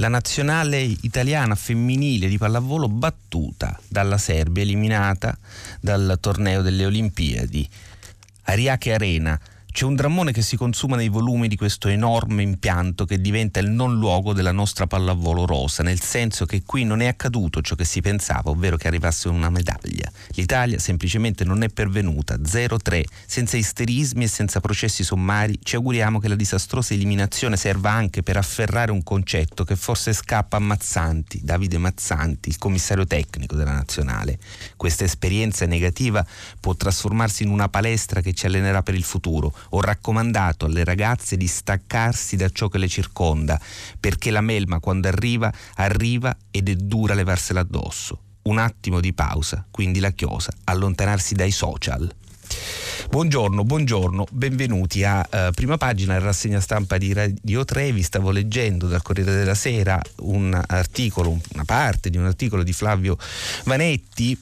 la nazionale italiana femminile di pallavolo battuta dalla Serbia, eliminata dal torneo delle Olimpiadi. Ariake Arena c'è un drammone che si consuma nei volumi di questo enorme impianto che diventa il non luogo della nostra pallavolo rosa, nel senso che qui non è accaduto ciò che si pensava, ovvero che arrivasse una medaglia. L'Italia semplicemente non è pervenuta, 0-3, senza isterismi e senza processi sommari. Ci auguriamo che la disastrosa eliminazione serva anche per afferrare un concetto che forse scappa a Mazzanti, Davide Mazzanti, il commissario tecnico della nazionale. Questa esperienza negativa può trasformarsi in una palestra che ci allenerà per il futuro ho raccomandato alle ragazze di staccarsi da ciò che le circonda, perché la melma quando arriva, arriva ed è dura levarsela addosso. Un attimo di pausa, quindi la chiosa, allontanarsi dai social. Buongiorno, buongiorno, benvenuti a uh, prima pagina e rassegna stampa di Radio Trevi. Stavo leggendo dal Corriere della Sera un articolo, una parte di un articolo di Flavio Vanetti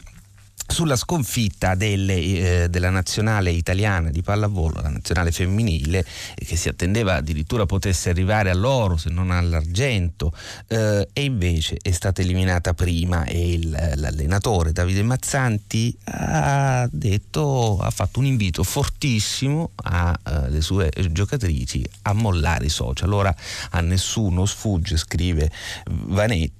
sulla sconfitta delle, eh, della nazionale italiana di pallavolo, la nazionale femminile, che si attendeva addirittura potesse arrivare all'oro se non all'argento, eh, e invece è stata eliminata prima e il, l'allenatore Davide Mazzanti ha detto, ha fatto un invito fortissimo alle uh, sue giocatrici a mollare i social. Ora a nessuno sfugge, scrive Vanetti,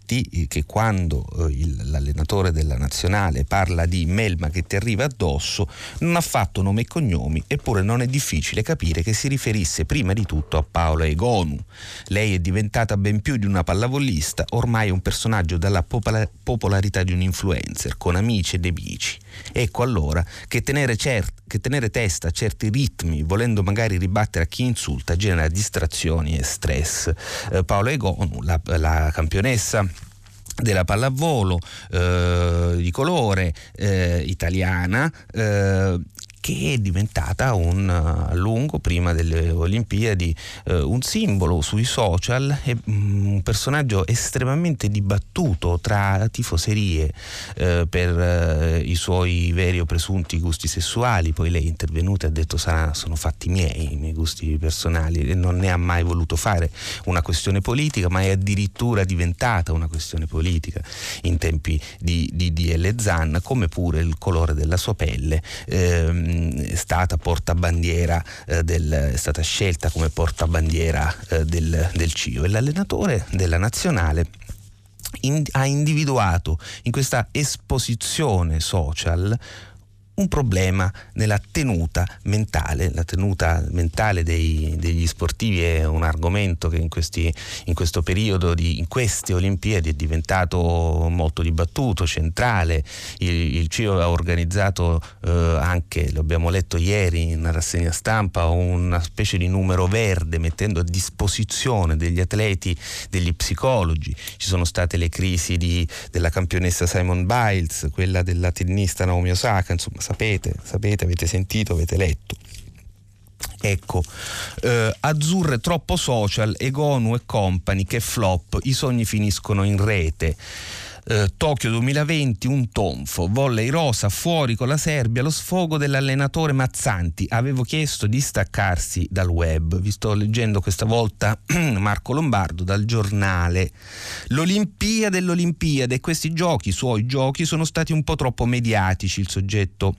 che quando uh, il, l'allenatore della nazionale parla di melma che ti arriva addosso non ha fatto nome e cognomi, eppure non è difficile capire che si riferisse prima di tutto a Paola Egonu. Lei è diventata ben più di una pallavolista, ormai un personaggio dalla popolarità di un influencer, con amici e nemici. Ecco allora che tenere, cert- che tenere testa a certi ritmi, volendo magari ribattere a chi insulta, genera distrazioni e stress. Eh, Paola Egonu, la, la campionessa della pallavolo eh, di colore eh, italiana eh, che è diventata un, a lungo prima delle Olimpiadi eh, un simbolo sui social e mm, un personaggio estremamente dibattuto tra tifoserie eh, per eh, i suoi veri o presunti gusti sessuali poi lei è intervenuta e ha detto sono fatti miei i miei gusti personali e non ne ha mai voluto fare una questione politica ma è addirittura diventata una questione politica in tempi di, di, di L. Zan come pure il colore della sua pelle ehm, è stata portabandiera eh, del, è stata scelta come portabandiera eh, del, del CIO e l'allenatore della nazionale in, ha individuato in questa esposizione social un problema nella tenuta mentale. La tenuta mentale dei, degli sportivi è un argomento che in, questi, in questo periodo, di, in queste Olimpiadi è diventato molto dibattuto, centrale. Il, il CIO ha organizzato eh, anche, lo abbiamo letto ieri in rassegna stampa, una specie di numero verde mettendo a disposizione degli atleti, degli psicologi. Ci sono state le crisi di, della campionessa Simon Biles, quella della tennista Naomi Osaka, insomma sapete, sapete, avete sentito, avete letto. Ecco, eh, azzurre troppo social, Egonu e company, che flop, i sogni finiscono in rete. Eh, Tokyo 2020, un tonfo, volley rosa, fuori con la Serbia, lo sfogo dell'allenatore Mazzanti. Avevo chiesto di staccarsi dal web, vi sto leggendo questa volta Marco Lombardo dal giornale. L'Olimpiade dell'Olimpiade e questi giochi, i suoi giochi, sono stati un po' troppo mediatici, il soggetto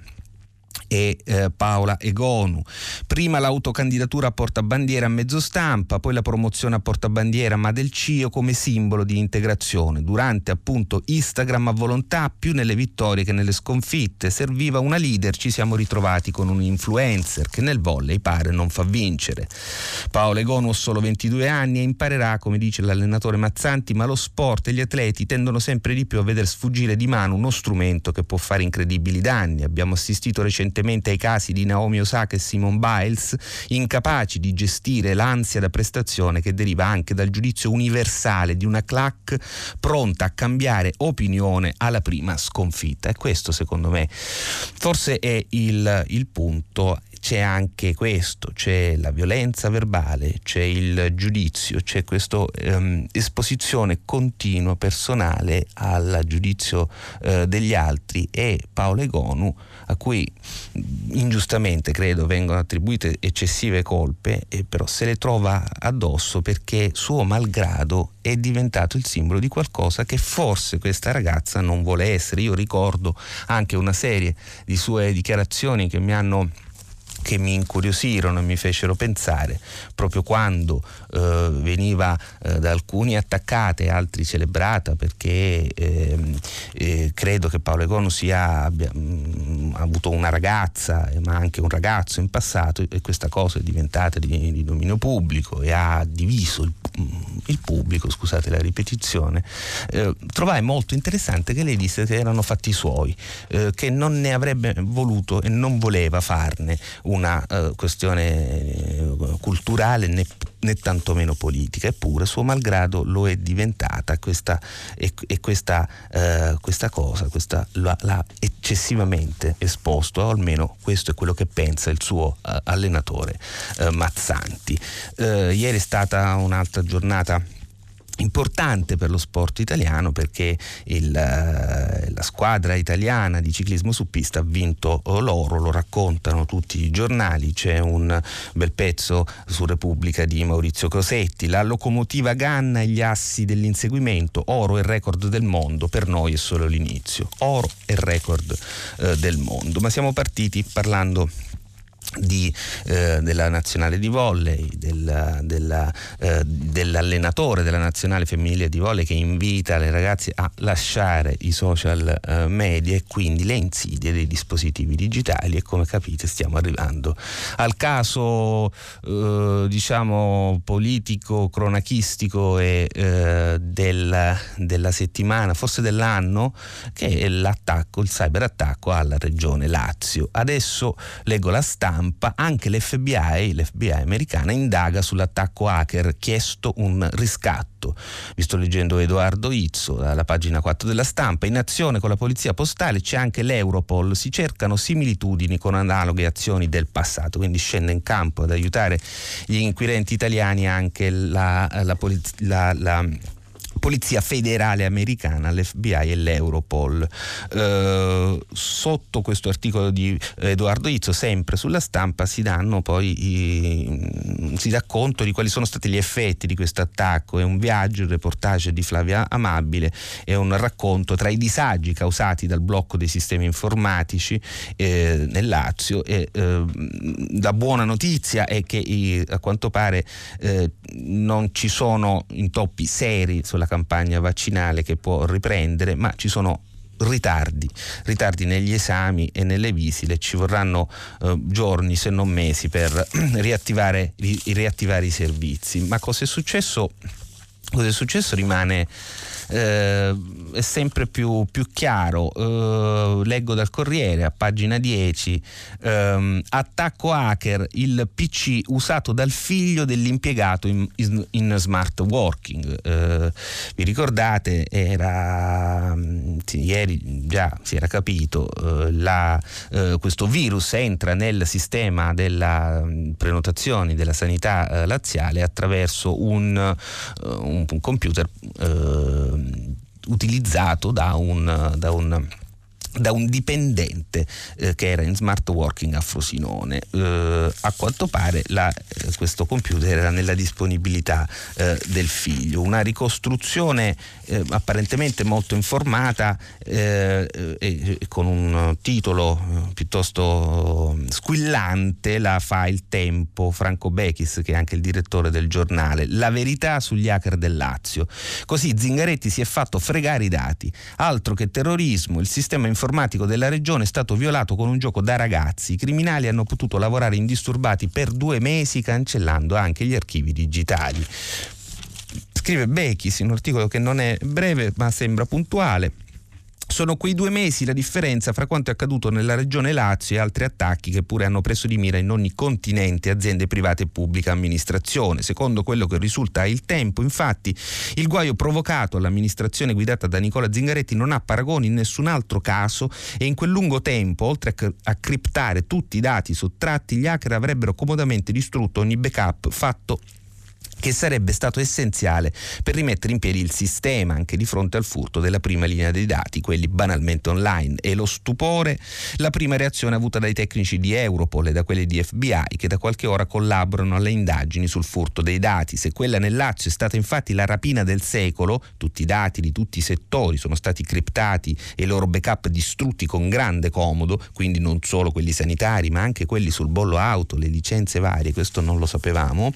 e eh, Paola Egonu. Prima l'autocandidatura a portabandiera a mezzo stampa, poi la promozione a portabandiera ma del CIO come simbolo di integrazione. Durante appunto Instagram a volontà, più nelle vittorie che nelle sconfitte, serviva una leader, ci siamo ritrovati con un influencer che nel volley pare non fa vincere. Paola Egonu ha solo 22 anni e imparerà, come dice l'allenatore Mazzanti, ma lo sport e gli atleti tendono sempre di più a veder sfuggire di mano uno strumento che può fare incredibili danni. Abbiamo assistito recentemente recentemente ai casi di Naomi Osaka e Simone Biles, incapaci di gestire l'ansia da prestazione che deriva anche dal giudizio universale di una clac pronta a cambiare opinione alla prima sconfitta. E questo secondo me forse è il, il punto c'è anche questo, c'è la violenza verbale, c'è il giudizio, c'è questa ehm, esposizione continua personale al giudizio eh, degli altri e Paolo Egonu a cui ingiustamente credo vengono attribuite eccessive colpe, e però se le trova addosso perché suo malgrado è diventato il simbolo di qualcosa che forse questa ragazza non vuole essere. Io ricordo anche una serie di sue dichiarazioni che mi hanno che mi incuriosirono e mi fecero pensare proprio quando eh, veniva eh, da alcuni attaccata e altri celebrata perché ehm, eh, credo che Paolo Egonu sia, abbia mh, mm, avuto una ragazza ma anche un ragazzo in passato e questa cosa è diventata di, di dominio pubblico e ha diviso il, il pubblico, scusate la ripetizione, eh, trovai molto interessante che lei disse che erano fatti suoi, eh, che non ne avrebbe voluto e non voleva farne una uh, questione eh, culturale né, né, tantomeno politica, eppure suo malgrado lo è diventata questa, e, e questa, uh, questa cosa, questa, l'ha eccessivamente esposto, o almeno questo è quello che pensa il suo uh, allenatore Mazzanti. ieri è stata un'altra giornata importante per lo sport italiano perché il, eh, la squadra italiana di ciclismo su pista ha vinto l'oro, lo raccontano tutti i giornali, c'è un bel pezzo su Repubblica di Maurizio Cosetti, la locomotiva Ganna e gli assi dell'inseguimento, oro e record del mondo, per noi è solo l'inizio, oro e record eh, del mondo, ma siamo partiti parlando di, eh, della nazionale di volley, del, della, eh, dell'allenatore della nazionale femminile di volley che invita le ragazze a lasciare i social eh, media e quindi le insidie dei dispositivi digitali e come capite stiamo arrivando al caso eh, diciamo politico, cronachistico e eh, del, della settimana, forse dell'anno, che è l'attacco, il cyberattacco alla regione Lazio. Adesso leggo la stampa stampa anche l'FBI, l'FBI americana, indaga sull'attacco hacker chiesto un riscatto. Vi sto leggendo Edoardo Izzo dalla pagina 4 della stampa. In azione con la polizia postale c'è anche l'Europol. Si cercano similitudini con analoghe azioni del passato, quindi scende in campo ad aiutare gli inquirenti italiani anche la, la, la, la Polizia federale americana, l'FBI e l'Europol. Eh, sotto questo articolo di Edoardo Izzo, sempre sulla stampa, si danno poi i, si dà conto di quali sono stati gli effetti di questo attacco. È un viaggio, il reportage di Flavia Amabile, è un racconto tra i disagi causati dal blocco dei sistemi informatici eh, nel Lazio. E, eh, la buona notizia è che a quanto pare eh, non ci sono intoppi seri sulla campagna vaccinale che può riprendere, ma ci sono ritardi, ritardi negli esami e nelle visite, ci vorranno eh, giorni se non mesi per riattivare, ri, riattivare i servizi. Ma cosa è successo? Cosa è successo rimane eh, è sempre più, più chiaro. Eh, leggo dal Corriere a pagina 10, ehm, attacco hacker, il PC usato dal figlio dell'impiegato in, in, in smart working. Eh, vi ricordate, era, sì, ieri già si era capito, eh, la, eh, questo virus entra nel sistema della mm, prenotazioni della sanità eh, laziale attraverso un, un, computer utilizzato da un, da un da un dipendente eh, che era in smart working a Frosinone. Eh, a quanto pare la, eh, questo computer era nella disponibilità eh, del figlio. Una ricostruzione eh, apparentemente molto informata eh, e con un titolo piuttosto squillante la fa il tempo Franco Bechis che è anche il direttore del giornale. La verità sugli hacker del Lazio. Così Zingaretti si è fatto fregare i dati. Altro che terrorismo, il sistema informatico della regione è stato violato con un gioco da ragazzi. I criminali hanno potuto lavorare indisturbati per due mesi cancellando anche gli archivi digitali. Scrive Bechis in un articolo che non è breve ma sembra puntuale Sono quei due mesi la differenza fra quanto è accaduto nella regione Lazio e altri attacchi che pure hanno preso di mira in ogni continente aziende private e pubblica amministrazione. Secondo quello che risulta il tempo, infatti, il guaio provocato all'amministrazione guidata da Nicola Zingaretti non ha paragoni in nessun altro caso e in quel lungo tempo, oltre a criptare tutti i dati sottratti, gli hacker avrebbero comodamente distrutto ogni backup fatto che sarebbe stato essenziale per rimettere in piedi il sistema anche di fronte al furto della prima linea dei dati, quelli banalmente online. E lo stupore, la prima reazione avuta dai tecnici di Europol e da quelli di FBI che da qualche ora collaborano alle indagini sul furto dei dati. Se quella nel Lazio è stata infatti la rapina del secolo, tutti i dati di tutti i settori sono stati criptati e i loro backup distrutti con grande comodo, quindi non solo quelli sanitari ma anche quelli sul bollo auto, le licenze varie, questo non lo sapevamo,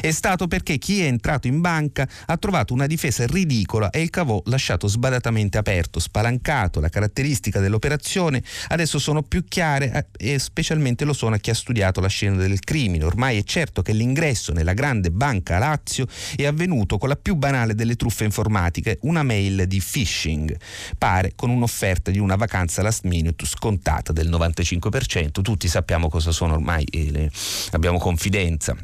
è stato stato perché chi è entrato in banca ha trovato una difesa ridicola e il cavò lasciato sbadatamente aperto, spalancato. La caratteristica dell'operazione adesso sono più chiare eh, e specialmente lo sono a chi ha studiato la scena del crimine. Ormai è certo che l'ingresso nella grande banca Lazio è avvenuto con la più banale delle truffe informatiche, una mail di phishing. Pare con un'offerta di una vacanza last minute scontata del 95%. Tutti sappiamo cosa sono ormai, eh, abbiamo confidenza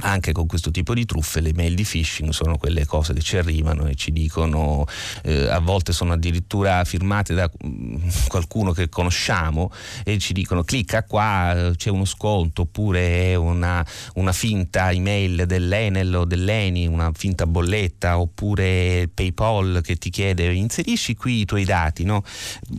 anche con questo tipo di truffe le mail di phishing sono quelle cose che ci arrivano e ci dicono eh, a volte sono addirittura firmate da mm, qualcuno che conosciamo e ci dicono clicca qua c'è uno sconto oppure è una, una finta email dell'Enel o dell'Eni una finta bolletta oppure Paypal che ti chiede inserisci qui i tuoi dati no?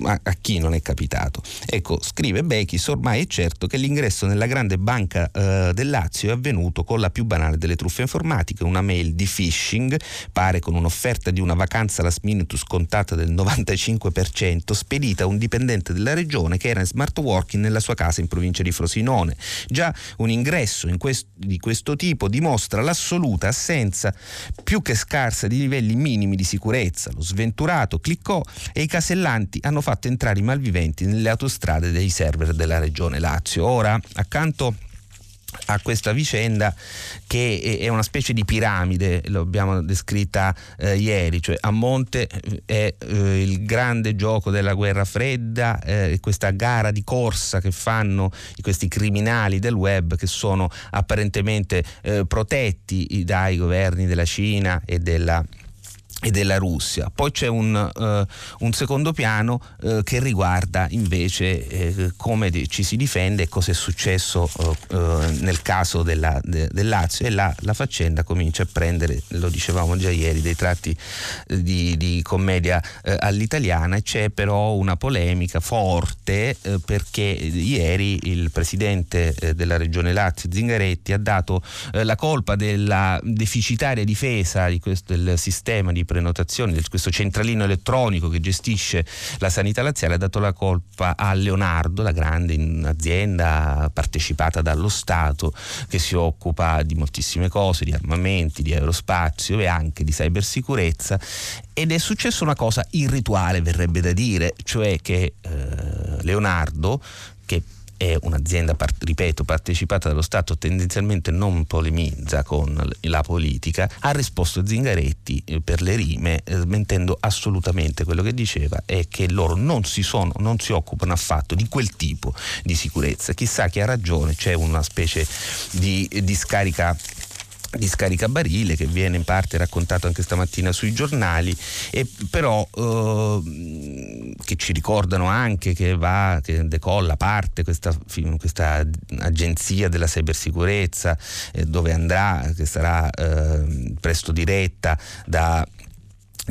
a, a chi non è capitato ecco scrive Bechis ormai è certo che l'ingresso nella grande banca eh, del Lazio è avvenuto con la più banale delle truffe informatiche, una mail di phishing, pare con un'offerta di una vacanza last minute scontata del 95%, spedita a un dipendente della regione che era in smart working nella sua casa in provincia di Frosinone. Già un ingresso in quest- di questo tipo dimostra l'assoluta assenza più che scarsa di livelli minimi di sicurezza. Lo sventurato cliccò e i casellanti hanno fatto entrare i malviventi nelle autostrade dei server della regione Lazio. Ora, accanto a questa vicenda che è una specie di piramide, l'abbiamo descritta eh, ieri, cioè a monte eh, è eh, il grande gioco della guerra fredda, eh, questa gara di corsa che fanno questi criminali del web che sono apparentemente eh, protetti dai governi della Cina e della e della Russia. Poi c'è un, uh, un secondo piano uh, che riguarda invece eh, come ci si difende e cosa è successo uh, nel caso della, de, del Lazio e là la faccenda comincia a prendere, lo dicevamo già ieri, dei tratti di, di commedia all'italiana e c'è però una polemica forte perché ieri il presidente della regione Lazio Zingaretti ha dato la colpa della deficitaria difesa di questo, del sistema di prenotazioni, questo centralino elettronico che gestisce la sanità laziale, ha dato la colpa a Leonardo, la grande azienda partecipata dallo Stato che si occupa di moltissime cose, di armamenti, di aerospazio e anche di cybersicurezza. Ed è successa una cosa irrituale, verrebbe da dire, cioè che eh, Leonardo, che è un'azienda, ripeto, partecipata dallo Stato, tendenzialmente non polemizza con la politica, ha risposto Zingaretti eh, per le rime eh, smentendo assolutamente quello che diceva e che loro non si, sono, non si occupano affatto di quel tipo di sicurezza. Chissà chi ha ragione, c'è una specie di discarica di scaricabarile che viene in parte raccontato anche stamattina sui giornali e però eh, che ci ricordano anche che va che decolla parte questa, questa agenzia della cybersicurezza eh, dove andrà che sarà eh, presto diretta da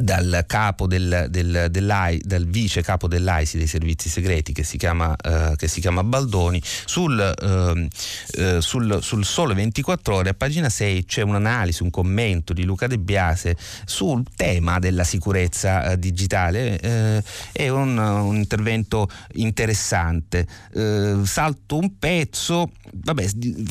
dal capo del, del, dal vice capo dell'AISI dei servizi segreti che si chiama, uh, che si chiama Baldoni sul, uh, uh, sul, sul, Sole 24 ore a pagina 6 c'è un'analisi, un commento di Luca De Biase sul tema della sicurezza digitale. È un, un, intervento interessante. Salto un pezzo. Vabbè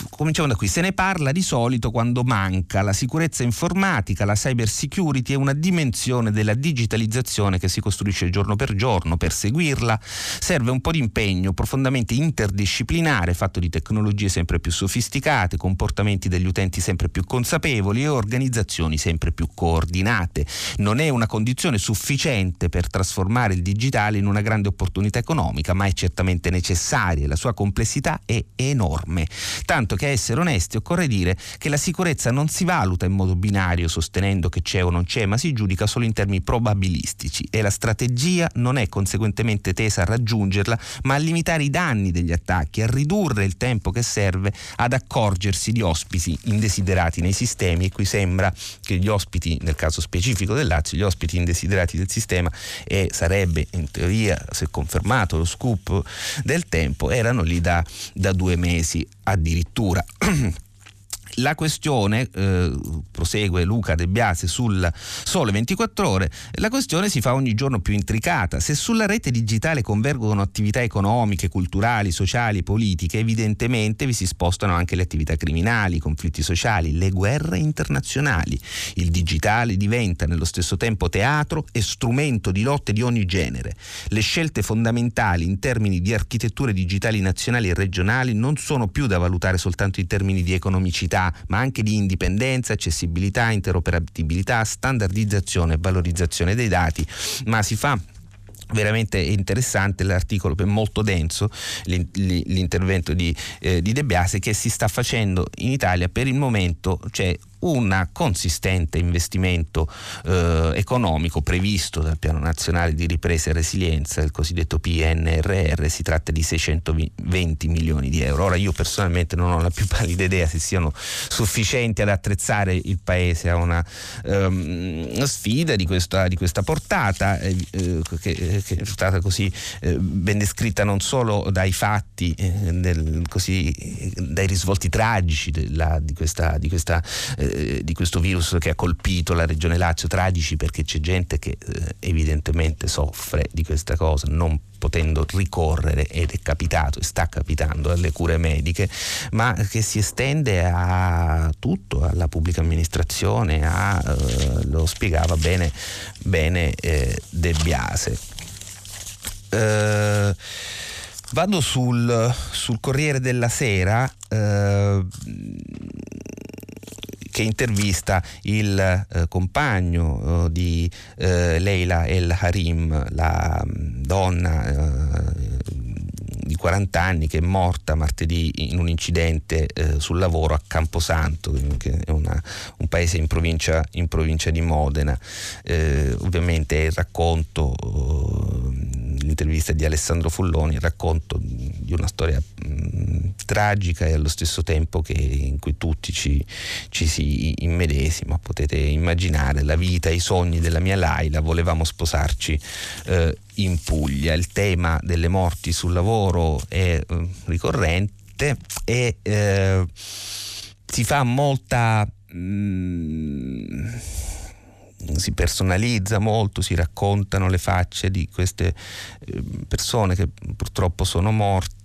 cominciamo da qui. Se ne parla di solito quando manca la sicurezza informatica la cyber security è una dimensione direzione della digitalizzazione che si costruisce giorno per giorno. Per seguirla serve un po' di impegno profondamente interdisciplinare, fatto di tecnologie sempre più sofisticate, comportamenti degli utenti sempre più consapevoli e organizzazioni sempre più coordinate. Non è una condizione sufficiente per trasformare il digitale in una grande opportunità economica, ma è certamente necessaria e la sua complessità è enorme. Tanto che a essere onesti occorre dire che la sicurezza non si valuta in modo binario sostenendo che c'è o non c'è, ma si giudica solo in termini probabilistici e la strategia non è conseguentemente tesa a raggiungerla, ma a limitare i danni degli attacchi, a ridurre il tempo che serve ad accorgersi di ospiti indesiderati nei sistemi e qui sembra che gli ospiti, nel caso specifico del Lazio, gli ospiti indesiderati del sistema e sarebbe in teoria, se confermato lo scoop del tempo, erano lì da, da due mesi addirittura. La questione, eh, prosegue Luca De Biase sul Sole 24 ore, la questione si fa ogni giorno più intricata. Se sulla rete digitale convergono attività economiche, culturali, sociali, politiche, evidentemente vi si spostano anche le attività criminali, i conflitti sociali, le guerre internazionali. Il digitale diventa nello stesso tempo teatro e strumento di lotte di ogni genere. Le scelte fondamentali in termini di architetture digitali nazionali e regionali non sono più da valutare soltanto in termini di economicità, ma anche di indipendenza, accessibilità, interoperabilità, standardizzazione e valorizzazione dei dati, ma si fa veramente interessante l'articolo, molto denso l'intervento di, eh, di De Biase che si sta facendo in Italia per il momento c'è un consistente investimento eh, economico previsto dal Piano Nazionale di Ripresa e Resilienza, il cosiddetto PNRR, si tratta di 620 milioni di euro. Ora io personalmente non ho la più pallida idea se siano sufficienti ad attrezzare il Paese a una um, sfida di questa, di questa portata, eh, eh, che, che, è stata così eh, ben descritta non solo dai fatti, eh, del, così, dai risvolti tragici della, di questa, di questa eh, eh, di questo virus che ha colpito la regione Lazio, tragici perché c'è gente che eh, evidentemente soffre di questa cosa, non potendo ricorrere ed è capitato e sta capitando alle cure mediche, ma che si estende a tutto, alla pubblica amministrazione, a, eh, lo spiegava bene, bene eh, De Biase. Uh, vado sul, sul, Corriere della Sera. Uh, che intervista il eh, compagno eh, di eh, Leila El Harim, la mm, donna eh, di 40 anni che è morta martedì in un incidente eh, sul lavoro a Camposanto, che è una, un paese in provincia, in provincia di Modena. Eh, ovviamente il racconto l'intervista di Alessandro Fulloni, il racconto di una storia mh, tragica e allo stesso tempo che, in cui tutti ci, ci si immedesima. Potete immaginare la vita, i sogni della mia Laila, volevamo sposarci eh, in Puglia. Il tema delle morti sul lavoro è eh, ricorrente e eh, si fa molta... Mh, si personalizza molto, si raccontano le facce di queste eh, persone che purtroppo sono morte.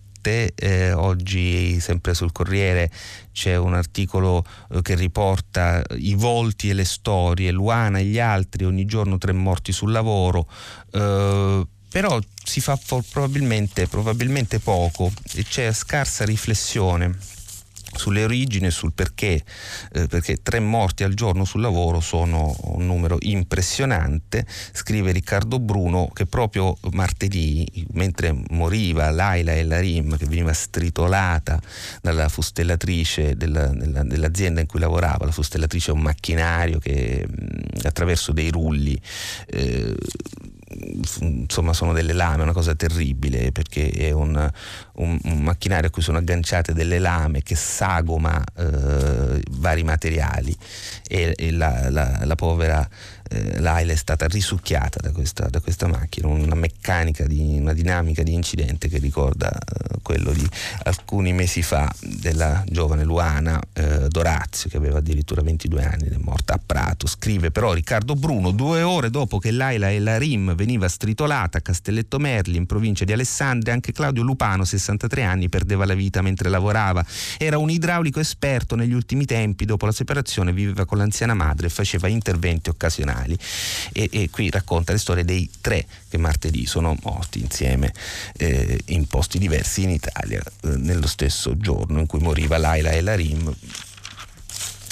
Eh, oggi sempre sul Corriere c'è un articolo eh, che riporta i volti e le storie, Luana e gli altri, ogni giorno tre morti sul lavoro. Eh, però si fa probabilmente, probabilmente poco e c'è scarsa riflessione sulle origini e sul perché, eh, perché tre morti al giorno sul lavoro sono un numero impressionante, scrive Riccardo Bruno che proprio martedì, mentre moriva Laila e Larim, che veniva stritolata dalla fustellatrice della, della, dell'azienda in cui lavorava, la fustellatrice è un macchinario che attraverso dei rulli eh, insomma sono delle lame, una cosa terribile perché è un, un, un macchinario a cui sono agganciate delle lame che sagoma eh, vari materiali. E, e la, la, la povera eh, l'AIL è stata risucchiata da questa, da questa, macchina, una meccanica, di, una dinamica di incidente che ricorda eh, quello di alcuni mesi fa della giovane Luana eh, Dorazio che aveva addirittura 22 anni ed è morta a Prato. Scrive però Riccardo Bruno, due ore dopo che l'AILA e la RIM veniva stritolata a Castelletto Merli in provincia di Alessandria, anche Claudio Lupano, 63 anni, perdeva la vita mentre lavorava. Era un idraulico esperto negli ultimi tempi, dopo la separazione viveva con l'anziana madre e faceva interventi occasionali giornali e, e, qui racconta le storie dei tre che martedì sono morti insieme eh, in posti diversi in Italia eh, nello stesso giorno in cui moriva Laila e Larim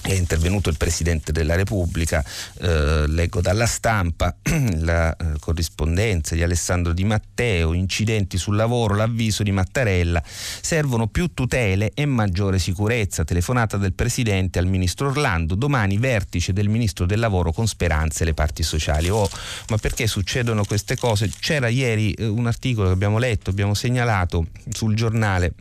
è intervenuto il Presidente della Repubblica, eh, leggo dalla stampa la eh, corrispondenza di Alessandro Di Matteo, incidenti sul lavoro, l'avviso di Mattarella, servono più tutele e maggiore sicurezza, telefonata del Presidente al Ministro Orlando, domani vertice del Ministro del Lavoro con speranze le parti sociali. Oh, ma perché succedono queste cose? C'era ieri eh, un articolo che abbiamo letto, abbiamo segnalato sul giornale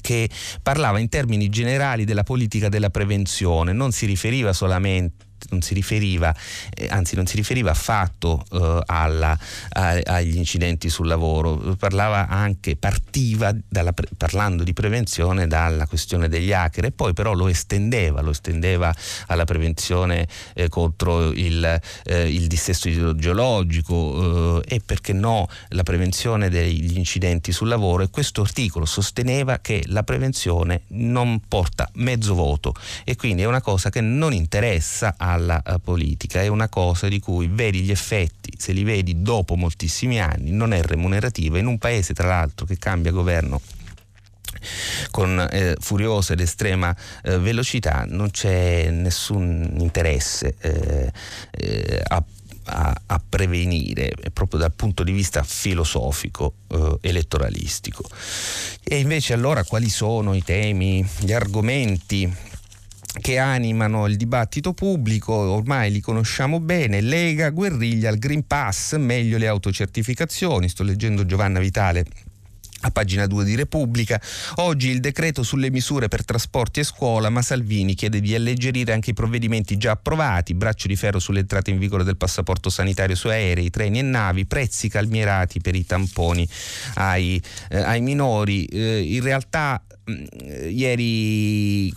che parlava in termini generali della politica della prevenzione, non si riferiva solamente non si riferiva, eh, anzi non si riferiva affatto eh, alla, a, agli incidenti sul lavoro, parlava anche, partiva dalla, parlando di prevenzione dalla questione degli hacker e poi però lo estendeva, lo estendeva alla prevenzione eh, contro il, eh, il, dissesto idrogeologico eh, e perché no la prevenzione degli incidenti sul lavoro. E questo articolo sosteneva che la prevenzione non porta mezzo voto. E quindi è una cosa che non interessa a alla uh, politica, è una cosa di cui vedi gli effetti, se li vedi dopo moltissimi anni, non è remunerativa, in un paese tra l'altro che cambia governo con eh, furiosa ed estrema eh, velocità non c'è nessun interesse eh, eh a, a, a, prevenire proprio dal punto di vista filosofico eh, elettoralistico. E invece allora quali sono i temi gli argomenti che animano il dibattito pubblico, ormai li conosciamo bene, Lega, guerriglia, il Green Pass, meglio le autocertificazioni, sto leggendo Giovanna Vitale a pagina 2 di Repubblica. Oggi il decreto sulle misure per trasporti e scuola, ma Salvini chiede di alleggerire anche i provvedimenti già approvati, braccio di ferro sull'entrata in vigore del passaporto sanitario su aerei, treni e navi, prezzi calmierati per i tamponi ai, eh, ai minori. Eh, in realtà mh, mm, ieri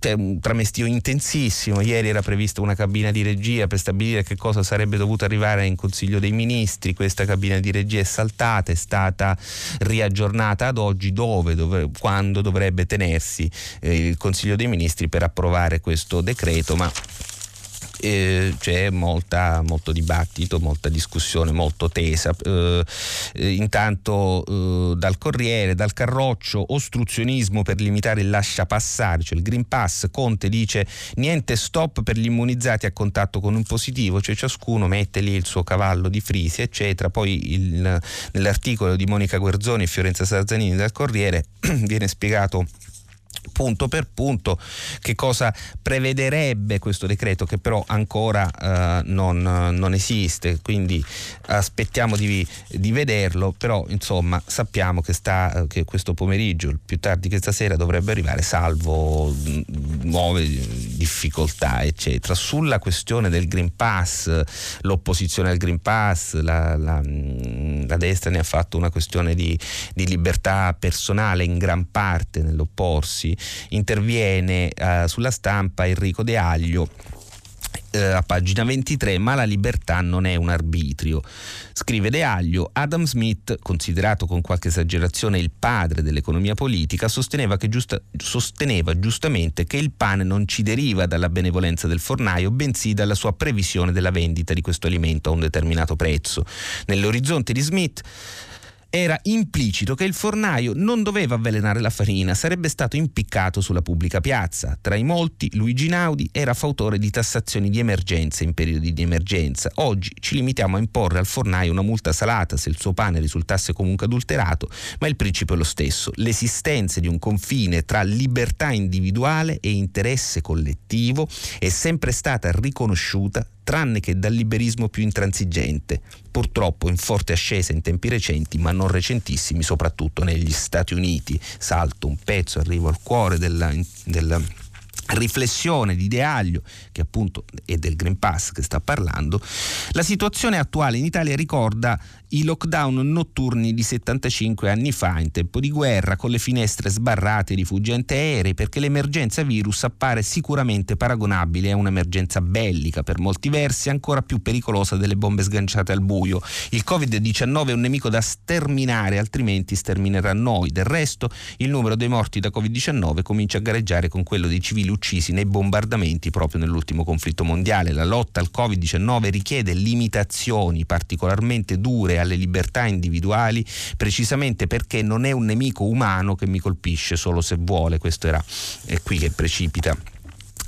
c'è un tramestio intensissimo. Ieri era prevista una cabina di regia per stabilire che cosa sarebbe dovuto arrivare in Consiglio dei Ministri. Questa cabina di regia è saltata, è stata riaggiornata ad oggi dove, dove quando dovrebbe tenersi eh, il Consiglio dei Ministri per approvare questo decreto, ma eh, c'è molta, molto dibattito, molta discussione molto tesa. Eh, eh, intanto eh, dal Corriere, dal Carroccio, ostruzionismo per limitare il lascia passare, cioè il Green Pass, Conte dice niente stop per gli immunizzati a contatto con un positivo, cioè ciascuno mette lì il suo cavallo di frisi, eccetera. Poi il, nell'articolo di Monica Guerzoni e Fiorenza Sarzanini dal Corriere viene spiegato punto per punto che cosa prevederebbe questo decreto che però ancora eh, non, non, esiste. Quindi aspettiamo di, di, vederlo però insomma sappiamo che, sta, che questo pomeriggio più tardi che stasera dovrebbe arrivare salvo mm, nuove difficoltà eccetera. Sulla questione del Green Pass l'opposizione al Green Pass la, la, mm, la destra ne ha fatto una questione di, di libertà personale in gran parte nell'opporsi interviene eh, sulla stampa Enrico De Aglio eh, a pagina 23, ma la libertà non è un arbitrio. Scrive De Aglio, Adam Smith, considerato con qualche esagerazione il padre dell'economia politica, sosteneva, giusta, sosteneva giustamente che il pane non ci deriva dalla benevolenza del fornaio, bensì dalla sua previsione della vendita di questo alimento a un determinato prezzo. Nell'orizzonte di Smith era implicito che il fornaio non doveva avvelenare la farina, sarebbe stato impiccato sulla pubblica piazza. Tra i molti, Luigi Naudi era fautore di tassazioni di emergenza in periodi di emergenza. Oggi ci limitiamo a imporre al fornaio una multa salata se il suo pane risultasse comunque adulterato, ma il principio è lo stesso. L'esistenza di un confine tra libertà individuale e interesse collettivo è sempre stata riconosciuta tranne che dal liberismo più intransigente, purtroppo in forte ascesa in tempi recenti, ma non recentissimi, soprattutto negli Stati Uniti. Salto un pezzo, arrivo al cuore della, della riflessione di De Aglio, che appunto è del Green Pass che sta parlando, la situazione attuale in Italia ricorda i lockdown notturni di 75 anni fa, in tempo di guerra, con le finestre sbarrate, i rifugi antiaerei, perché l'emergenza virus appare sicuramente paragonabile a un'emergenza bellica, per molti versi ancora più pericolosa delle bombe sganciate al buio. Il Covid-19 è un nemico da sterminare, altrimenti sterminerà noi. Del resto, il numero dei morti da Covid-19 comincia a gareggiare con quello dei civili uccisi uccisi nei bombardamenti proprio nell'ultimo conflitto mondiale. La lotta al Covid-19 richiede limitazioni particolarmente dure alle libertà individuali, precisamente perché non è un nemico umano che mi colpisce solo se vuole. Questo era qui che precipita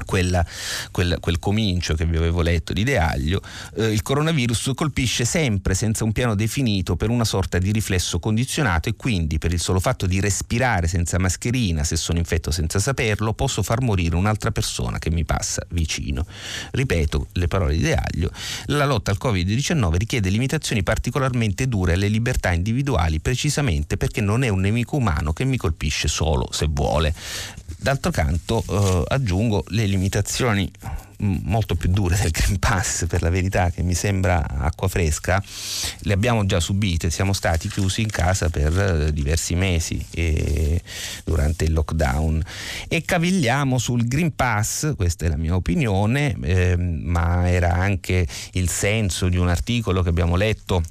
quella, quel, quel, comincio che vi avevo letto di De Aglio, eh, il coronavirus colpisce sempre senza un piano definito per una sorta di riflesso condizionato e quindi per il solo fatto di respirare senza mascherina, se sono infetto senza saperlo, posso far morire un'altra persona che mi passa vicino. Ripeto le parole di De Aglio, la lotta al Covid-19 richiede limitazioni particolarmente dure alle libertà individuali precisamente perché non è un nemico umano che mi colpisce solo se vuole. D'altro canto eh, aggiungo le limitazioni molto più dure del Green Pass per la verità che mi sembra acqua fresca. Le abbiamo già subite siamo stati chiusi in casa per eh, diversi mesi eh, durante il lockdown. E cavigliamo sul Green Pass questa è la mia opinione eh, ma era anche il senso di un articolo che abbiamo letto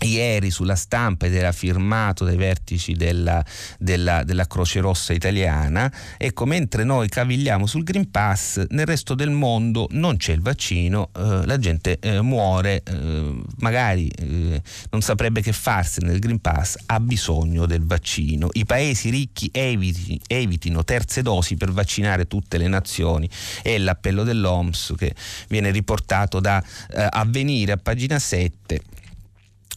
ieri sulla stampa ed era firmato dai vertici della, della, della, Croce Rossa italiana. Ecco, mentre noi cavigliamo sul Green Pass, nel resto del mondo non c'è il vaccino, eh, la gente eh, muore, eh, magari eh, non saprebbe che farsi nel Green Pass, ha bisogno del vaccino. I paesi ricchi eviti, evitino terze dosi per vaccinare tutte le nazioni. È l'appello dell'OMS che viene riportato da eh, Avvenire a pagina 7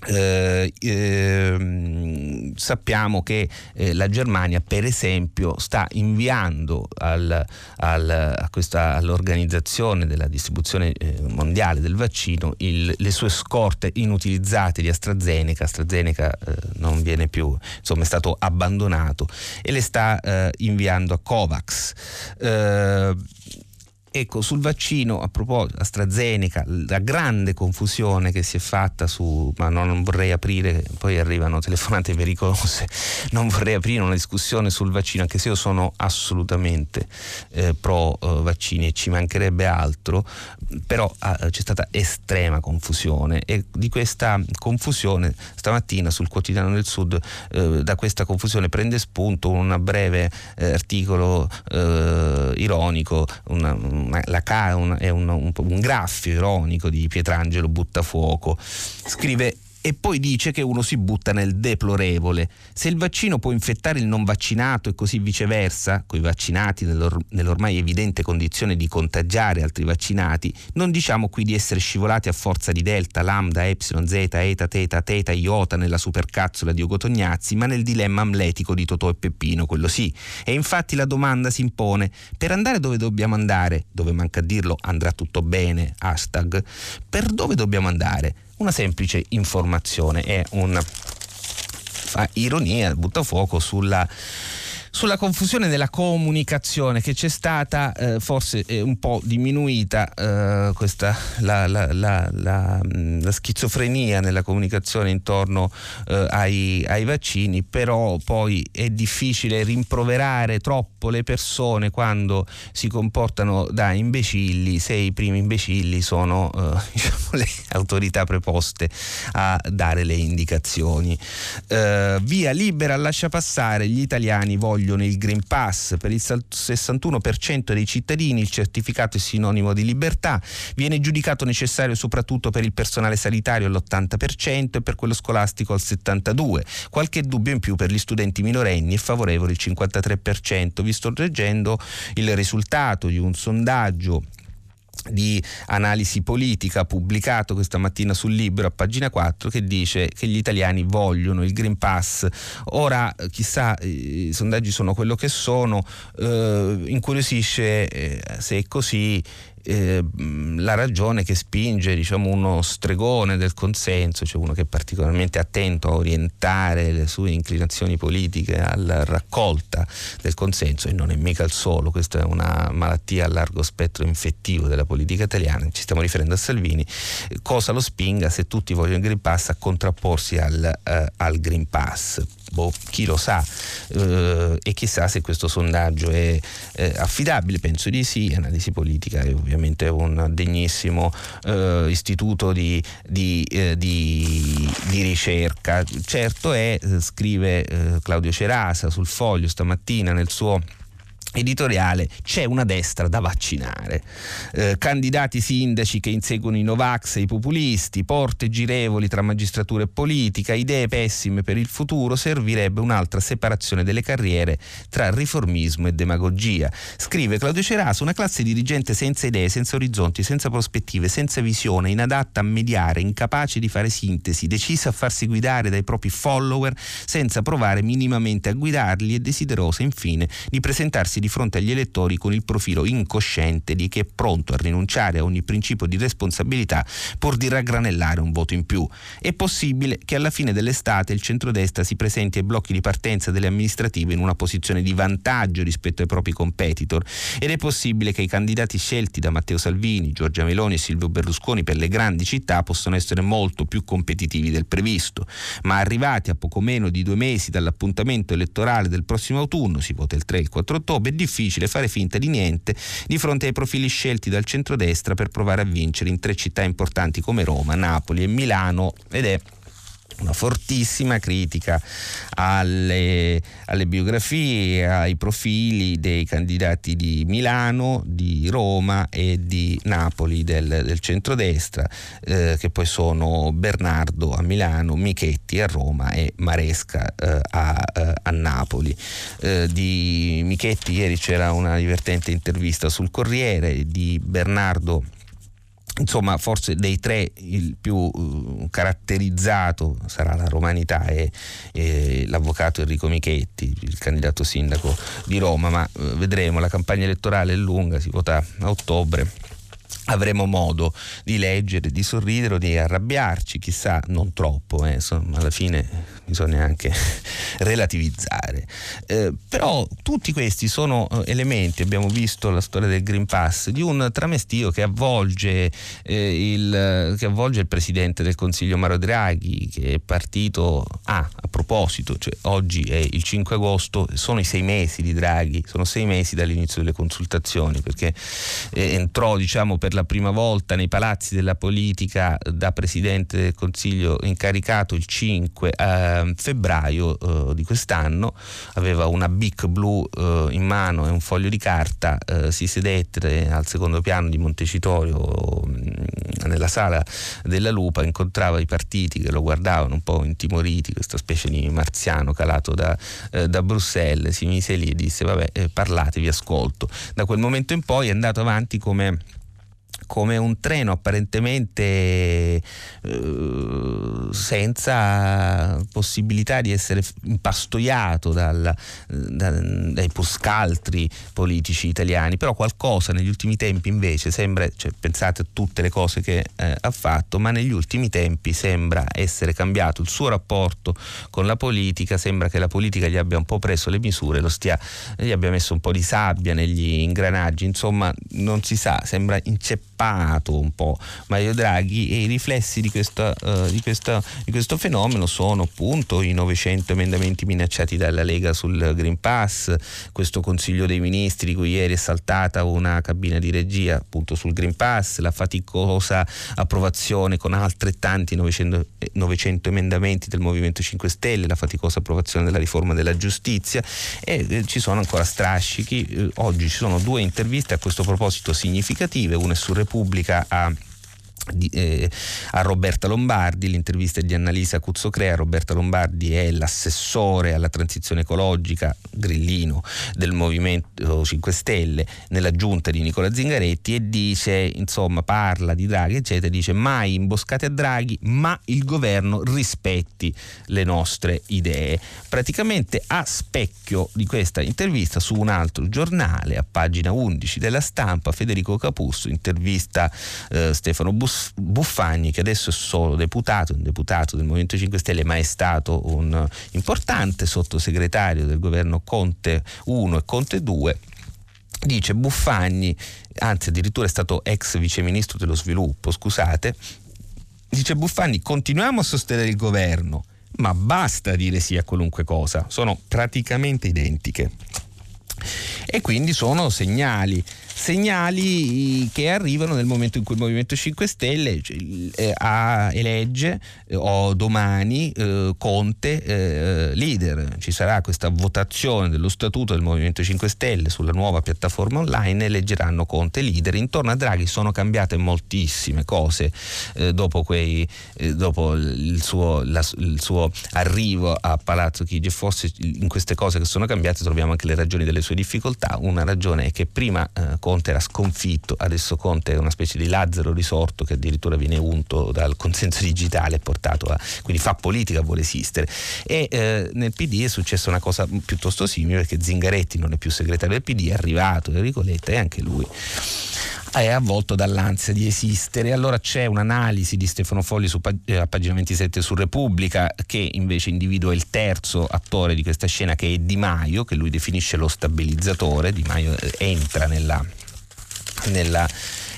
eh, eh, sappiamo che eh, la Germania per esempio sta inviando al, al, questa, all'organizzazione della distribuzione eh, mondiale del vaccino il, le sue scorte inutilizzate di AstraZeneca. AstraZeneca eh, non viene più insomma è stato abbandonato e le sta eh, inviando a Covax Ecco, sul vaccino, a proposito, AstraZeneca, la grande confusione che si è fatta su, ma non vorrei aprire, poi arrivano telefonate pericolose, non vorrei aprire una discussione sul vaccino, anche se io sono assolutamente eh, pro eh, vaccini e ci mancherebbe altro, però eh, c'è stata estrema confusione e di questa confusione stamattina sul quotidiano del Sud, eh, da questa confusione prende spunto un breve eh, articolo eh, ironico, una, la, un, è un, un, un graffio ironico di Pietrangelo Buttafuoco. Scrive e poi dice che uno si butta nel deplorevole. Se il vaccino può infettare il non vaccinato e così viceversa, coi vaccinati nell'or- nell'ormai evidente condizione di contagiare altri vaccinati, non diciamo qui di essere scivolati a forza di delta, lambda, epsilon, zeta, eta, teta, teta, iota nella supercazzola di Ugo Tognazzi, ma nel dilemma amletico di Totò e Peppino, quello sì. E infatti la domanda si impone, per andare dove dobbiamo andare, dove manca a dirlo andrà tutto bene, hashtag, per dove dobbiamo andare? Una semplice informazione, è una fa ironia, butta fuoco sulla sulla confusione della comunicazione che c'è stata, eh, forse è un po' diminuita eh, questa, la, la, la, la, schizofrenia nella comunicazione intorno eh, ai, ai, vaccini, però poi è difficile rimproverare troppo le persone quando si comportano da imbecilli, se i primi imbecilli sono eh, diciamo, le autorità preposte a dare le indicazioni. Eh, via libera lascia passare, gli italiani vogliono vogliono il Green Pass. Per il 61% dei cittadini il certificato è sinonimo di libertà, viene giudicato necessario soprattutto per il personale sanitario all'80% e per quello scolastico al 72%. Qualche dubbio in più per gli studenti minorenni è favorevole il 53%. Vi sto leggendo il risultato di un sondaggio di analisi politica pubblicato questa mattina sul libro a pagina 4 che dice che gli italiani vogliono il Green Pass. Ora chissà, i sondaggi sono quello che sono, eh, incuriosisce eh, se è così eh, la ragione che spinge diciamo, uno stregone del consenso, cioè uno che è particolarmente attento a orientare le sue inclinazioni politiche alla raccolta del consenso, e non è mica il solo, questa è una malattia a largo spettro infettivo della politica italiana, ci stiamo riferendo a Salvini, cosa lo spinga se tutti vogliono il Green Pass a contrapporsi al, uh, al Green Pass? Boh, chi lo sa eh, e chissà se questo sondaggio è eh, affidabile, penso di sì, analisi politica è ovviamente un degnissimo eh, istituto di, di, eh, di, di, ricerca. Certo è, eh, scrive eh, Claudio Cerasa sul foglio stamattina nel suo editoriale c'è una destra da vaccinare. Eh, candidati sindaci che inseguono i Novax e i populisti, porte girevoli tra magistratura e politica, idee pessime per il futuro, servirebbe un'altra separazione delle carriere tra riformismo e demagogia. Scrive Claudio Ceraso, una classe dirigente senza idee, senza orizzonti, senza prospettive, senza visione, inadatta a mediare, incapace di fare sintesi, decisa a farsi guidare dai propri follower senza provare minimamente a guidarli e desiderosa infine di presentarsi di fronte agli elettori con il profilo incosciente di chi è pronto a rinunciare a ogni principio di responsabilità pur di raggranellare un voto in più. È possibile che alla fine dell'estate il centrodestra si presenti ai blocchi di partenza delle amministrative in una posizione di vantaggio rispetto ai propri competitor ed è possibile che i candidati scelti da Matteo Salvini, Giorgia Meloni e Silvio Berlusconi per le grandi città possano essere molto più competitivi del previsto, ma arrivati a poco meno di due mesi dall'appuntamento elettorale del prossimo autunno, si vota il 3 e il 4 ottobre, difficile fare finta di niente di fronte ai profili scelti dal centrodestra per provare a vincere in tre città importanti come Roma, Napoli e Milano. Ed è una fortissima critica alle, alle, biografie, ai profili dei candidati di Milano, di Roma e di Napoli del, del centrodestra, eh, che poi sono Bernardo a Milano, Michetti a Roma e Maresca eh, a, eh, a, Napoli. Eh, di Michetti ieri c'era una divertente intervista sul Corriere, di Bernardo insomma forse dei tre il più uh, caratterizzato sarà la romanità e, e, l'avvocato Enrico Michetti, il candidato sindaco di Roma, ma uh, vedremo, la campagna elettorale è lunga, si vota a ottobre. Avremo modo di leggere, di sorridere o di arrabbiarci, chissà, non troppo, eh, insomma, alla fine bisogna anche relativizzare. Eh, però tutti questi sono eh, elementi, abbiamo visto la storia del Green Pass, di un tramestio che avvolge, eh, il, che avvolge il Presidente del Consiglio Mario Draghi, che è partito, ah, a proposito, cioè, oggi è il 5 agosto, sono i sei mesi di Draghi, sono sei mesi dall'inizio delle consultazioni, perché eh, entrò diciamo, per la prima volta nei palazzi della politica da Presidente del Consiglio incaricato il 5 eh, febbraio eh, di quest'anno, aveva una bic blu eh, in mano e un foglio di carta, eh, si sedette al secondo piano di Montecitorio mm, nella sala della Lupa, incontrava i partiti che lo guardavano un po' intimoriti, questa specie di marziano calato da, eh, da Bruxelles, si mise lì e disse vabbè eh, parlate, vi ascolto. Da quel momento in poi è andato avanti come come un treno apparentemente eh, senza possibilità di essere impastoiato dal, da, dai puscaltri politici italiani, però qualcosa negli ultimi tempi invece sembra, cioè, pensate a tutte le cose che eh, ha fatto, ma negli ultimi tempi sembra essere cambiato il suo rapporto con la politica, sembra che la politica gli abbia un po' preso le misure, lo stia, gli abbia messo un po' di sabbia negli ingranaggi, insomma non si sa, sembra inceppato anticipato un po' Mario Draghi e i riflessi di, questa, uh, di, questa, di questo fenomeno sono appunto i 900 emendamenti minacciati dalla Lega sul Green Pass, questo Consiglio dei Ministri di cui ieri è saltata una cabina di regia appunto sul Green Pass, la faticosa approvazione con altrettanti 900, 900 emendamenti del Movimento 5 Stelle, la faticosa approvazione della riforma della giustizia e eh, ci sono ancora strascichi. Eh, oggi ci sono due interviste a questo proposito significative, una è su Repubblica Repubblica a di, eh, a Roberta Lombardi, l'intervista di Annalisa Cuzzocrea, Roberta Lombardi è l'assessore alla transizione ecologica grillino del Movimento 5 Stelle nella giunta di Nicola Zingaretti e dice, insomma, parla di Draghi, eccetera, dice mai imboscate a Draghi, ma il governo rispetti le nostre idee. Praticamente a specchio di questa intervista su un altro giornale, a pagina 11 della stampa, Federico Capusso intervista eh, Stefano Bussoni Buffagni, che adesso è solo deputato, un deputato del Movimento 5 Stelle, ma è stato un importante sottosegretario del governo Conte 1 e Conte 2 dice Buffagni, anzi addirittura è stato ex viceministro dello sviluppo, scusate, dice Buffagni continuiamo a sostenere il governo, ma basta dire sì a qualunque cosa, sono praticamente identiche. E quindi sono segnali segnali che arrivano nel momento in cui il Movimento 5 Stelle eh, elegge eh, o domani eh, Conte eh, leader. Ci sarà questa votazione dello statuto del Movimento 5 Stelle sulla nuova piattaforma online e eleggeranno Conte leader. Intorno a Draghi sono cambiate moltissime cose eh, dopo, quei, eh, dopo il, suo, la, il, suo, arrivo a Palazzo Chigi. Forse in queste cose che sono cambiate troviamo anche le ragioni delle sue difficoltà. Una ragione è che prima Conte era sconfitto, adesso Conte è una specie di Lazzaro risorto che addirittura viene unto dal consenso digitale e portato a quindi fa politica, vuole esistere. E eh, nel PD è successa una cosa piuttosto simile perché Zingaretti non è più segretario del PD, è arrivato Enrico Letta e anche lui è avvolto dall'ansia di esistere. Allora c'è un'analisi di Stefano Folli su, eh, a pagina 27 su Repubblica che invece individua il terzo attore di questa scena che è Di Maio, che lui definisce lo stabilizzatore. Di Maio eh, entra nella, nella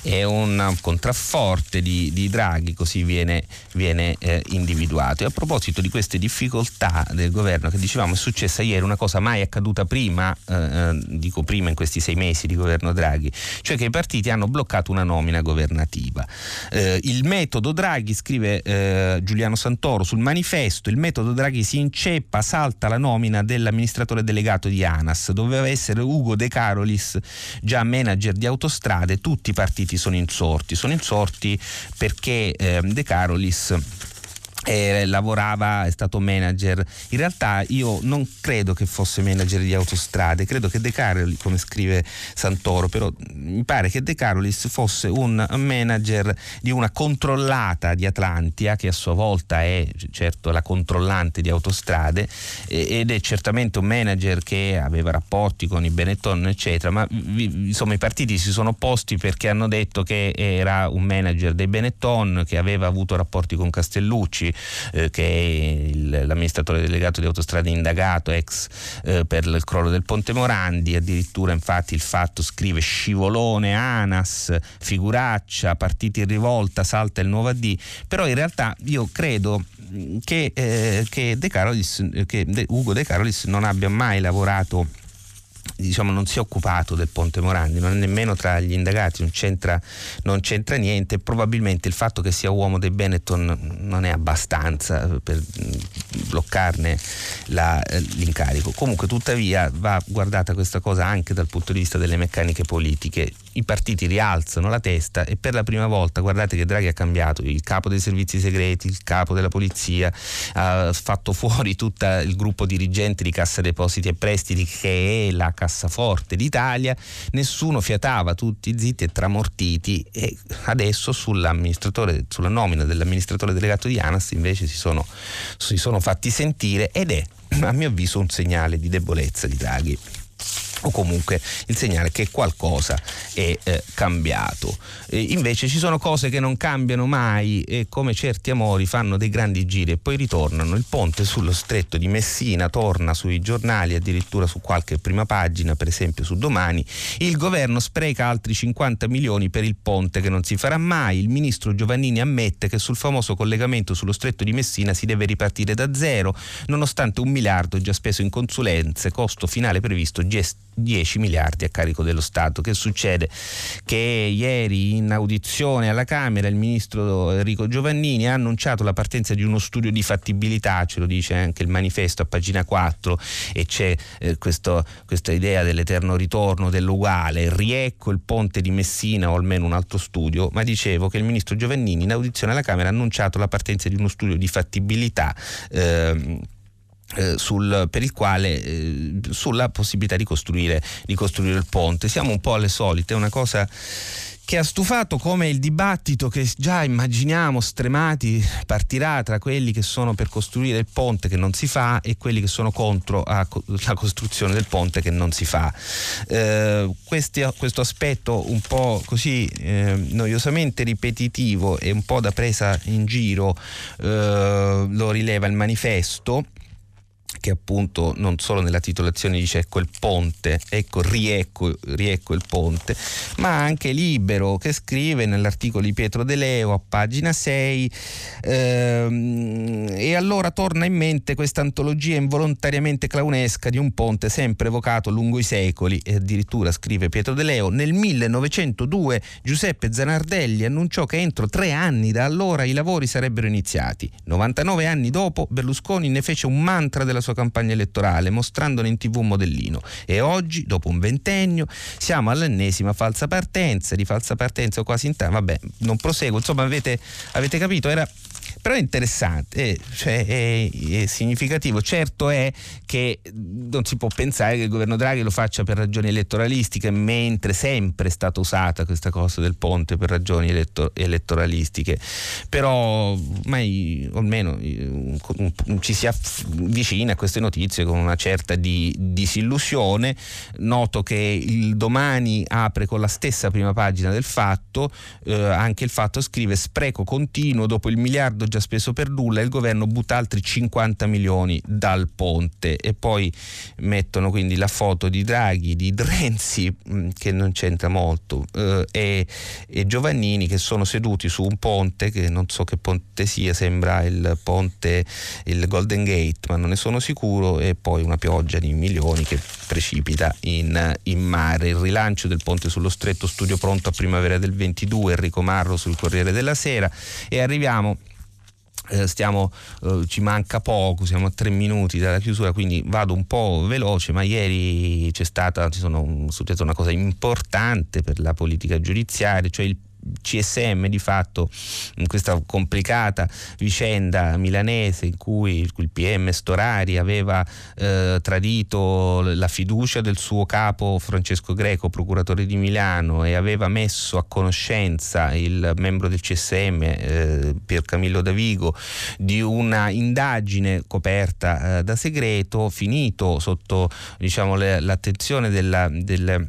è un contrafforte di, di Draghi, così viene, viene eh, individuato. E a proposito di queste difficoltà del governo, che dicevamo è successa ieri una cosa mai accaduta prima, eh, eh, dico prima in questi sei mesi di governo Draghi, cioè che i partiti hanno bloccato una nomina governativa. Eh, il metodo Draghi, scrive eh, Giuliano Santoro sul manifesto, il metodo Draghi si inceppa, salta la nomina dell'amministratore delegato di ANAS, doveva essere Ugo De Carolis, già manager di autostrade, tutti i partiti partiti sono insorti. Sono insorti perché eh, De Carolis eh, lavorava, è stato manager. In realtà io non credo che fosse manager di autostrade, credo che De Carolis, come scrive Santoro, però mi pare che De Carolis fosse un manager di una controllata di Atlantia, che a sua volta è certo la controllante di autostrade, ed è certamente un manager che aveva rapporti con i Benetton, eccetera, ma insomma i partiti si sono opposti perché hanno detto che era un manager dei Benetton, che aveva avuto rapporti con Castellucci, eh, che è il, l'amministratore delegato di autostrade indagato ex eh, per il crollo del Ponte Morandi, addirittura infatti il fatto scrive scivolone, ANAS, figuraccia, partiti in rivolta, salta il nuovo AD, però in realtà io credo che, eh, che, De Carolis, che De, Ugo De Carolis non abbia mai lavorato diciamo, non si è occupato del Ponte Morandi, non è nemmeno tra gli indagati, non c'entra, non c'entra niente, probabilmente il fatto che sia uomo dei Benetton non è abbastanza per bloccarne la, l'incarico. Comunque tuttavia va guardata questa cosa anche dal punto di vista delle meccaniche politiche. I partiti rialzano la testa e per la prima volta guardate che Draghi ha cambiato il capo dei servizi segreti, il capo della polizia, ha fatto fuori tutto il gruppo dirigente di Cassa Depositi e Prestiti che è la cassaforte d'Italia, nessuno fiatava, tutti zitti e tramortiti e adesso sulla nomina dell'amministratore delegato di ANAS invece si sono, si sono fatti sentire ed è a mio avviso un segnale di debolezza di Draghi o comunque il segnale che qualcosa è eh, cambiato. E invece ci sono cose che non cambiano mai e come certi amori fanno dei grandi giri e poi ritornano. Il ponte sullo stretto di Messina torna sui giornali, addirittura su qualche prima pagina, per esempio su Domani. Il governo spreca altri 50 milioni per il ponte che non si farà mai. Il ministro Giovannini ammette che sul famoso collegamento sullo stretto di Messina si deve ripartire da zero, nonostante un miliardo già speso in consulenze, costo finale previsto gest- 10 miliardi a carico dello Stato. Che succede? Che ieri in audizione alla Camera il ministro Enrico Giovannini ha annunciato la partenza di uno studio di fattibilità, ce lo dice anche il manifesto a pagina 4 e c'è eh, questo, questa idea dell'eterno ritorno dell'uguale, riecco il ponte di Messina o almeno un altro studio, ma dicevo che il ministro Giovannini in audizione alla Camera ha annunciato la partenza di uno studio di fattibilità. Eh, sul, per il quale eh, sulla possibilità di costruire, di costruire il ponte. Siamo un po' alle solite, è una cosa che ha stufato come il dibattito che già immaginiamo stremati partirà tra quelli che sono per costruire il ponte che non si fa e quelli che sono contro la costruzione del ponte che non si fa. Eh, questi, questo aspetto un po' così eh, noiosamente ripetitivo e un po' da presa in giro eh, lo rileva il manifesto che appunto non solo nella titolazione dice ecco il ponte, ecco riecco, riecco il ponte, ma anche Libero che scrive nell'articolo di Pietro De Leo a pagina 6 ehm, e allora torna in mente questa antologia involontariamente clownesca di un ponte sempre evocato lungo i secoli e addirittura scrive Pietro De Leo nel 1902 Giuseppe Zanardelli annunciò che entro tre anni da allora i lavori sarebbero iniziati. 99 anni dopo Berlusconi ne fece un mantra della sua campagna elettorale, mostrandone in tv un modellino. E oggi, dopo un ventennio, siamo all'ennesima falsa partenza, di falsa partenza o quasi in tema. Vabbè, non proseguo, insomma avete, avete capito, era però è interessante, è, cioè è, è, significativo. Certo è che non si può pensare che il governo Draghi lo faccia per ragioni elettoralistiche, mentre sempre è stata usata questa cosa del ponte per ragioni elettor- elettoralistiche. Però mai, o almeno ci si avvicina a queste notizie con una certa di, disillusione. Noto che il domani apre con la stessa prima pagina del fatto, eh, anche il fatto scrive spreco continuo dopo il miliardo miliardo già speso per nulla il governo butta altri 50 milioni dal ponte e poi mettono quindi la foto di Draghi, di Renzi mm, che non c'entra molto eh, e, e, Giovannini che sono seduti su un ponte che non so che ponte sia, sembra il ponte, il Golden Gate ma non ne sono sicuro e poi una pioggia di milioni che precipita in, in mare. Il rilancio del ponte sullo stretto studio pronto a primavera del 22, Enrico Marro sul Corriere della Sera e arriviamo eh, stiamo, eh, ci manca poco, siamo a tre minuti dalla chiusura, quindi vado un po' veloce, ma ieri c'è stata, ci sono, successa una cosa importante per la politica giudiziaria, cioè il CSM di fatto in questa complicata vicenda milanese in cui il PM Storari aveva eh, tradito la fiducia del suo capo Francesco Greco, procuratore di Milano e aveva messo a conoscenza il membro del CSM eh, Pier Camillo Davigo di una indagine coperta eh, da segreto finito sotto diciamo, le, l'attenzione della, del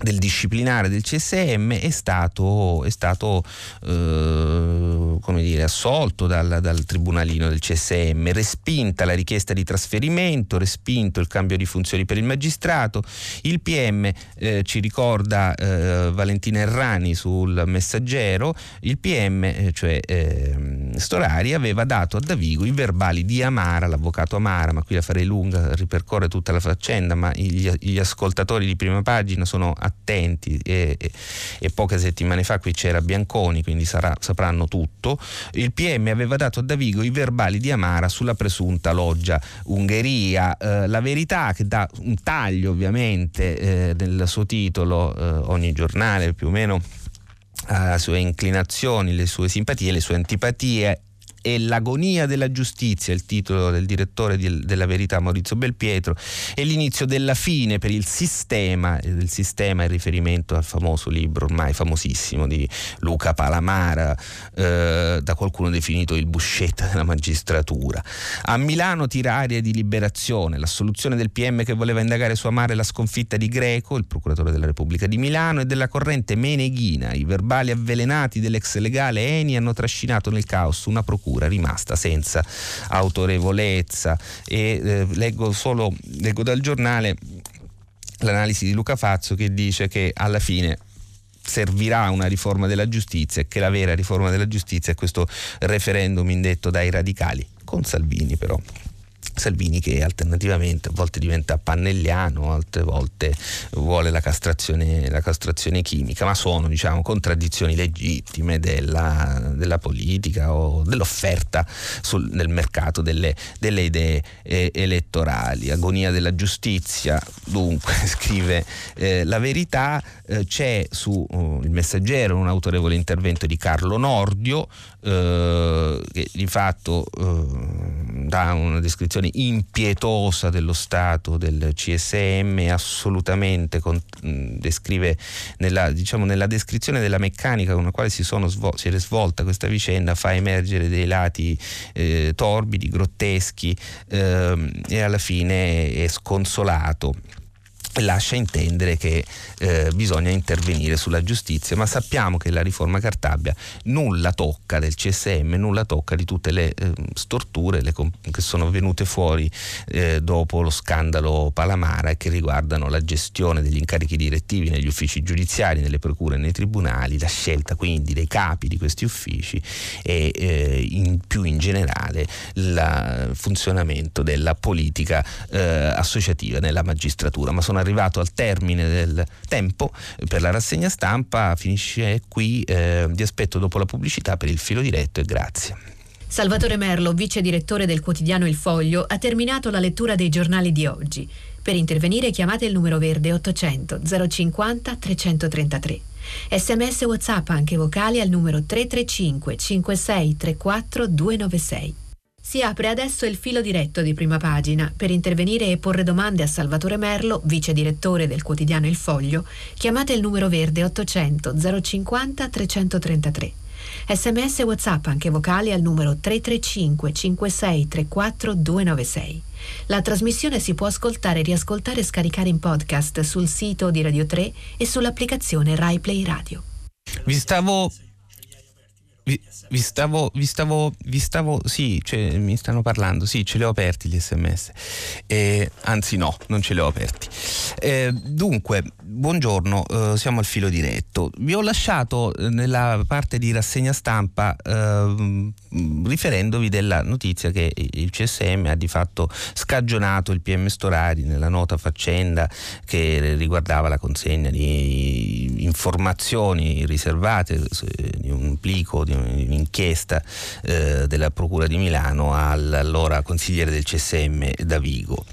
del disciplinare del CSM è stato, è stato eh, come dire, assolto dal, dal, tribunalino del CSM, respinta la richiesta di trasferimento, respinto il cambio di funzioni per il magistrato. Il PM eh, ci ricorda eh, Valentina Errani sul messaggero, il PM, eh, cioè ehm, Storari, aveva dato a Davigo i verbali di Amara, l'avvocato Amara, ma qui la farei lunga, ripercorre tutta la faccenda, ma gli, gli ascoltatori di prima pagina sono attenti e, e, e, poche settimane fa qui c'era Bianconi, quindi sarà, sapranno tutto. Il PM aveva dato a Davigo i verbali di Amara sulla presunta loggia Ungheria. Eh, la verità che dà un taglio ovviamente eh, nel suo titolo, eh, ogni giornale più o meno le sue inclinazioni, le sue simpatie, le sue antipatie e l'agonia della giustizia, il titolo del direttore di, della verità Maurizio Belpietro, e l'inizio della fine per il sistema, il sistema in riferimento al famoso libro ormai famosissimo di Luca Palamara, eh, da qualcuno definito il buscetta della magistratura. A Milano tira aria di liberazione, l'assoluzione del PM che voleva indagare su Amare la sconfitta di Greco, il procuratore della Repubblica di Milano, e della corrente Meneghina. I verbali avvelenati dell'ex legale Eni hanno trascinato nel caos una procura procura rimasta senza autorevolezza e eh, leggo solo leggo dal giornale l'analisi di Luca Fazzo che dice che alla fine servirà una riforma della giustizia e che la vera riforma della giustizia è questo referendum indetto dai radicali con Salvini però. Salvini che alternativamente a volte diventa pannelliano, altre volte vuole la castrazione, la castrazione chimica, ma sono diciamo, contraddizioni legittime della, della, politica o dell'offerta sul, nel mercato delle, delle idee eh, elettorali. Agonia della giustizia, dunque scrive eh, la verità, eh, c'è su uh, il messaggero un autorevole intervento di Carlo Nordio eh, che di fatto eh, dà una descrizione impietosa dello stato del CSM, assolutamente con, mh, descrive nella, diciamo, nella, descrizione della meccanica con la quale si, svol- si, è svolta questa vicenda, fa emergere dei lati eh, torbidi, grotteschi ehm, e alla fine è sconsolato lascia intendere che eh, bisogna intervenire sulla giustizia, ma sappiamo che la riforma Cartabia nulla tocca del CSM, nulla tocca di tutte le eh, storture le comp- che sono venute fuori eh, dopo lo scandalo Palamara e che riguardano la gestione degli incarichi direttivi negli uffici giudiziari, nelle procure e nei tribunali, la scelta quindi dei capi di questi uffici e eh, in più in generale il funzionamento della politica eh, associativa nella magistratura. Ma sono arrivato al termine del tempo per la rassegna stampa, finisce qui, eh, vi aspetto dopo la pubblicità per il filo diretto e grazie. Salvatore Merlo, vice direttore del quotidiano Il Foglio, ha terminato la lettura dei giornali di oggi. Per intervenire chiamate il numero verde 800 050 333. Sms WhatsApp anche vocali al numero 335 56 34 296. Si apre adesso il filo diretto di prima pagina. Per intervenire e porre domande a Salvatore Merlo, vice direttore del quotidiano Il Foglio, chiamate il numero verde 800 050 333. Sms WhatsApp anche vocali al numero 335 5634 296. La trasmissione si può ascoltare, riascoltare e scaricare in podcast sul sito di Radio 3 e sull'applicazione RaiPlay Radio. Vi stavo vi, stavo, vi, stavo, vi stavo, sì, cioè, mi stanno parlando, sì, ce li ho aperti gli sms, eh, anzi no, non ce li ho aperti. Eh, dunque, buongiorno, eh, siamo al filo diretto. Vi ho lasciato eh, nella parte di rassegna stampa ehm, riferendovi della notizia che il CSM ha di fatto scagionato il PM Storari nella nota faccenda che riguardava la consegna di informazioni riservate di un plico di un'inchiesta eh, della Procura di Milano all'allora consigliere del CSM Davigo.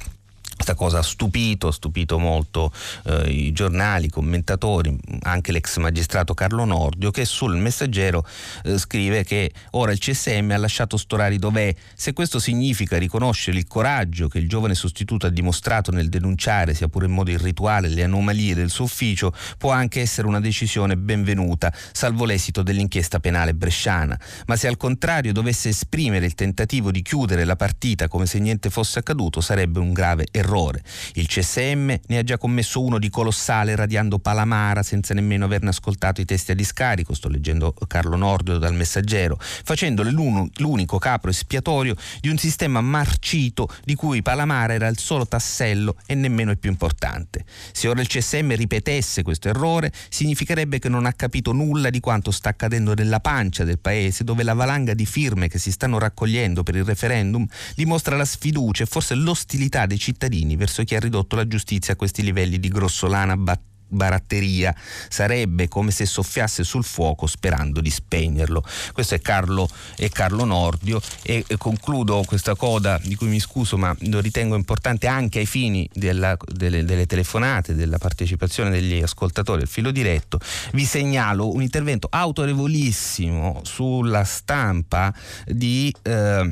Questa cosa ha stupito, ha stupito molto eh, i giornali, i commentatori, anche l'ex magistrato Carlo Nordio che sul messaggero eh, scrive che ora il CSM ha lasciato Storari dov'è. Se questo significa riconoscere il coraggio che il giovane sostituto ha dimostrato nel denunciare, sia pure in modo irrituale, le anomalie del suo ufficio, può anche essere una decisione benvenuta, salvo l'esito dell'inchiesta penale bresciana. Ma se al contrario dovesse esprimere il tentativo di chiudere la partita come se niente fosse accaduto, sarebbe un grave errore errore. Il CSM ne ha già commesso uno di colossale radiando Palamara senza nemmeno averne ascoltato i testi a discarico, sto leggendo Carlo Nordio dal messaggero, facendole l'unico capro espiatorio di un sistema marcito di cui Palamara era il solo tassello e nemmeno il più importante. Se ora il CSM ripetesse questo errore, significherebbe che non ha capito nulla di quanto sta accadendo nella pancia del paese, dove la valanga di firme che si stanno raccogliendo per il referendum dimostra la sfiducia e forse l'ostilità dei cittadini cittadini verso chi ha ridotto la giustizia a questi livelli di grossolana battaglia baratteria sarebbe come se soffiasse sul fuoco sperando di spegnerlo. Questo è Carlo, è Carlo Nordio e, concludo questa coda di cui mi scuso ma lo ritengo importante anche ai fini della, delle, delle, telefonate, della partecipazione degli ascoltatori al filo diretto. Vi segnalo un intervento autorevolissimo sulla stampa di... Eh,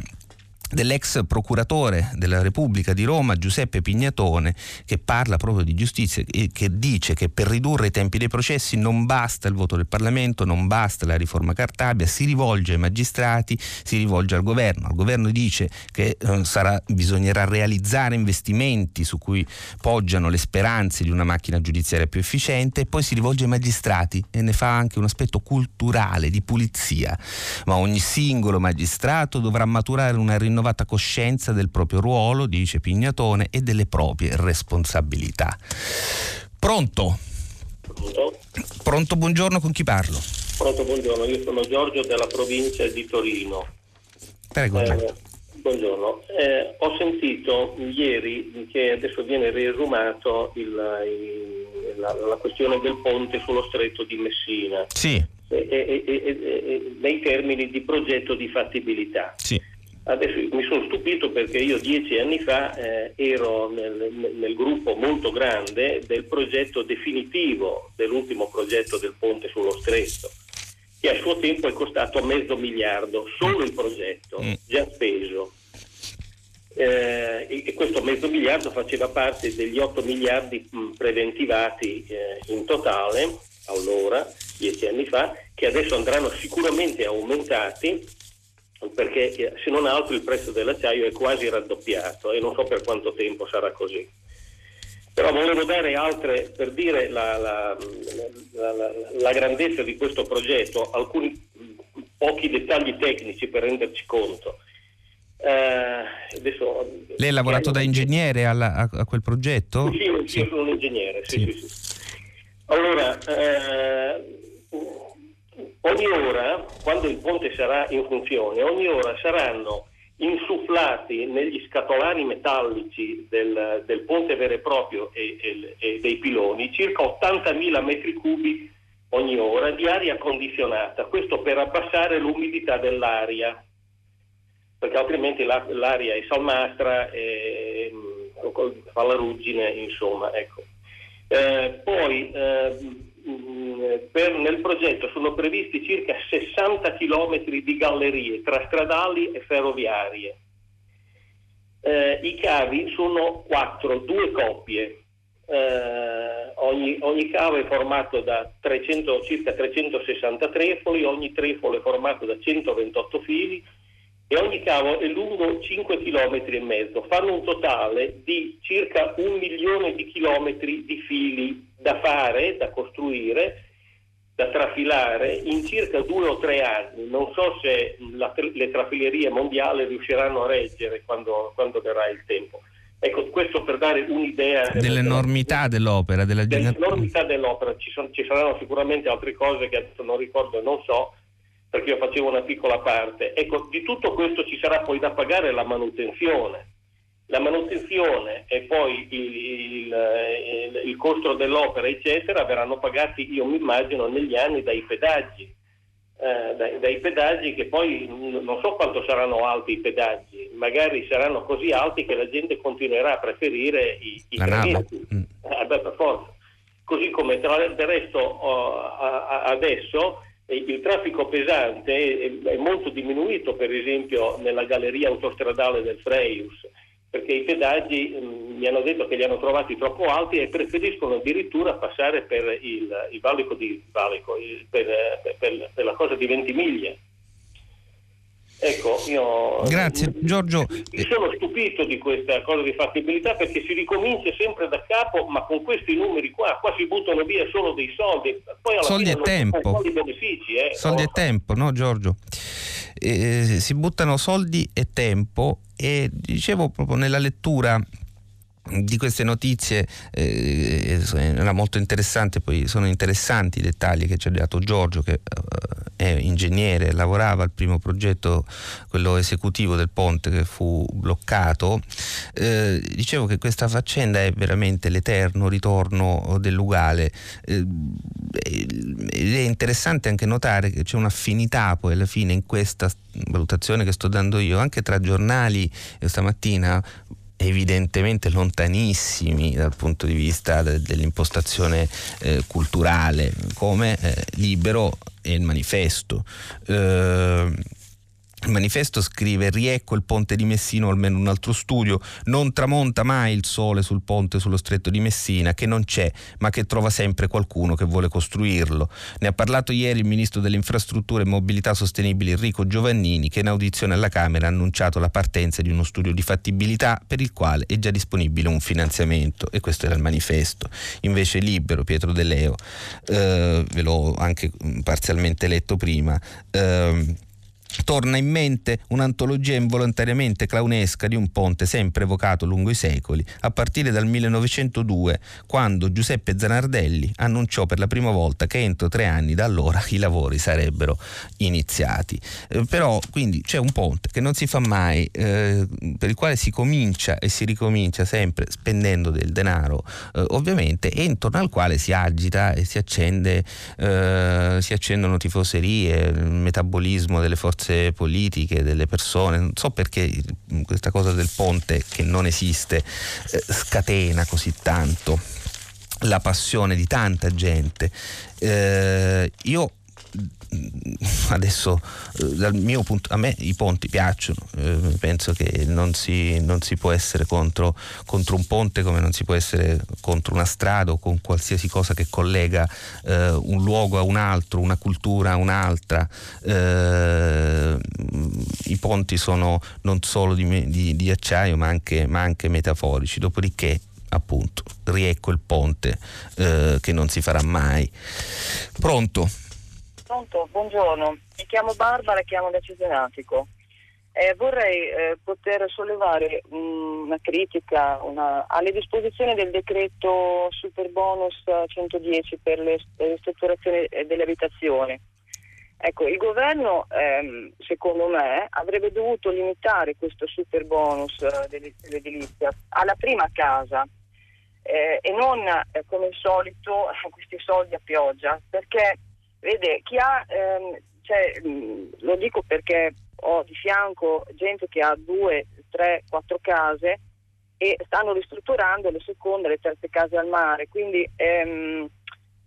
dell'ex procuratore della Repubblica di Roma Giuseppe Pignatone che parla proprio di giustizia e che dice che per ridurre i tempi dei processi non basta il voto del Parlamento, non basta la riforma Cartabia, si rivolge ai magistrati, si rivolge al governo. Al governo dice che eh, sarà, bisognerà realizzare investimenti su cui poggiano le speranze di una macchina giudiziaria più efficiente e poi si rivolge ai magistrati e ne fa anche un aspetto culturale di pulizia. Ma ogni singolo magistrato dovrà maturare una rinnovazione rinnovata coscienza del proprio ruolo, dice Pignatone, e delle proprie responsabilità. Pronto? Pronto? Pronto, buongiorno, con chi parlo? Pronto, buongiorno, io sono Giorgio della provincia di Torino. Prego. Eh, buongiorno, eh, ho sentito ieri che adesso viene riesumato il, il, la, la, questione del ponte sullo stretto di Messina. Sì. E, e, e, nei termini di progetto di fattibilità. Sì. Adesso mi sono stupito perché io dieci anni fa eh, ero nel, nel, gruppo molto grande del progetto definitivo dell'ultimo progetto del ponte sullo stretto, che a suo tempo è costato mezzo miliardo, solo il progetto, mm. già speso. Eh, e questo mezzo miliardo faceva parte degli 8 miliardi mh, preventivati eh, in totale, allora, dieci anni fa, che adesso andranno sicuramente aumentati perché eh, se non altro il prezzo dell'acciaio è quasi raddoppiato e non so per quanto tempo sarà così. Però volevo dare altre, per dire la, la, la, la grandezza di questo progetto, alcuni pochi dettagli tecnici per renderci conto. Eh, adesso, Lei ha lavorato da ingegnere alla, a, a, quel progetto? Sì, sì, sì, io sono un ingegnere, sì, sì. sì allora, eh, ogni ora, quando il ponte sarà in funzione, ogni ora saranno insufflati negli scatolari metallici del, del ponte vero e proprio e, e, e, dei piloni circa 80.000 metri cubi ogni ora di aria condizionata, questo per abbassare l'umidità dell'aria, perché altrimenti la, l'aria è salmastra e fa la ruggine, insomma. Ecco. Eh, poi eh, per, nel progetto sono previsti circa 60 km di gallerie tra stradali e ferroviarie. Eh, I cavi sono quattro, due coppie. Eh, ogni, ogni, cavo è formato da 300, circa 360 trefoli, ogni trefolo è formato da 128 fili e ogni cavo è lungo 5 km e mezzo. Fanno un totale di circa un milione di chilometri di fili da fare, da costruire, da trafilare in circa due o tre anni. Non so se la, le trafilerie mondiali riusciranno a reggere quando, quando verrà il tempo. Ecco, questo per dare un'idea dell'enormità dell'opera, della dell'enormità dell'opera. Ci, son, ci, saranno sicuramente altre cose che adesso non ricordo e non so, perché io facevo una piccola parte. Ecco, di tutto questo ci sarà poi da pagare la manutenzione la manutenzione e poi il, il, il, costo dell'opera, eccetera, verranno pagati, io mi immagino, negli anni dai pedaggi. Eh, dai, dai, pedaggi che poi non so quanto saranno alti i pedaggi, magari saranno così alti che la gente continuerà a preferire i, i traghetti. Mm. Eh, beh, per forza. Così come tra, del resto oh, a, a, adesso il traffico pesante è, molto diminuito, per esempio nella galleria autostradale del Freius perché i pedaggi mm, mi hanno detto che li hanno trovati troppo alti e preferiscono addirittura passare per il, il valico di valico, per, per, per, la cosa di Ventimiglia. Ecco, io Grazie Giorgio. Mi sono stupito di questa cosa di fattibilità perché si ricomincia sempre da capo, ma con questi numeri qua, qua si buttano via solo dei soldi, poi alla soldi fine e tempo. di benefici. Eh? Soldi no? e tempo, no Giorgio? Eh, si buttano soldi e tempo e dicevo proprio nella lettura di queste notizie eh, era molto interessante, poi sono interessanti i dettagli che ci ha dato Giorgio che eh, è ingegnere, lavorava al primo progetto, quello esecutivo del ponte che fu bloccato. Eh, dicevo che questa faccenda è veramente l'eterno ritorno dell'Ugale eh, ed è interessante anche notare che c'è un'affinità poi alla fine in questa valutazione che sto dando io anche tra giornali stamattina evidentemente lontanissimi dal punto di vista de- dell'impostazione eh, culturale, come eh, Libero e il manifesto. Eh, il manifesto scrive riecco il ponte di Messina o almeno un altro studio, non tramonta mai il sole sul ponte sullo stretto di Messina che non c'è ma che trova sempre qualcuno che vuole costruirlo. Ne ha parlato ieri il ministro delle infrastrutture e mobilità sostenibili Enrico Giovannini che in audizione alla Camera ha annunciato la partenza di uno studio di fattibilità per il quale è già disponibile un finanziamento e questo era il manifesto. Invece Libero, Pietro De Leo, eh, ve l'ho anche parzialmente letto prima, eh, torna in mente un'antologia involontariamente clownesca di un ponte sempre evocato lungo i secoli, a partire dal 1902, quando Giuseppe Zanardelli annunciò per la prima volta che entro tre anni da allora i lavori sarebbero iniziati. Eh, però quindi c'è un ponte che non si fa mai, eh, per il quale si comincia e si ricomincia sempre spendendo del denaro, eh, ovviamente, e intorno al quale si agita e si accende, eh, si accendono tifoserie, il metabolismo delle forze forze politiche, delle persone, non so perché questa cosa del ponte che non esiste eh, scatena così tanto la passione di tanta gente. Eh, io adesso eh, dal mio punto a me i ponti piacciono eh, penso che non si, non si può essere contro, contro, un ponte come non si può essere contro una strada o con qualsiasi cosa che collega eh, un luogo a un altro una cultura a un'altra eh, i ponti sono non solo di, di, di acciaio ma anche, ma anche metaforici dopodiché appunto riecco il ponte eh, che non si farà mai. Pronto? Pronto, buongiorno, mi chiamo Barbara e chiamo da Cesenatico. Eh, vorrei eh, poter sollevare mh, una critica una, alle disposizioni del decreto super bonus 110 per le, le ristrutturazioni eh, delle abitazioni. Ecco, il governo, ehm, secondo me, avrebbe dovuto limitare questo super bonus eh, dell'edilizia alla prima casa eh, e non, eh, come al solito, questi soldi a pioggia, perché, vede, chi ha, ehm, cioè, mh, lo dico perché ho di fianco gente che ha due, tre, quattro case e stanno ristrutturando le seconde, le terze case al mare, quindi ehm,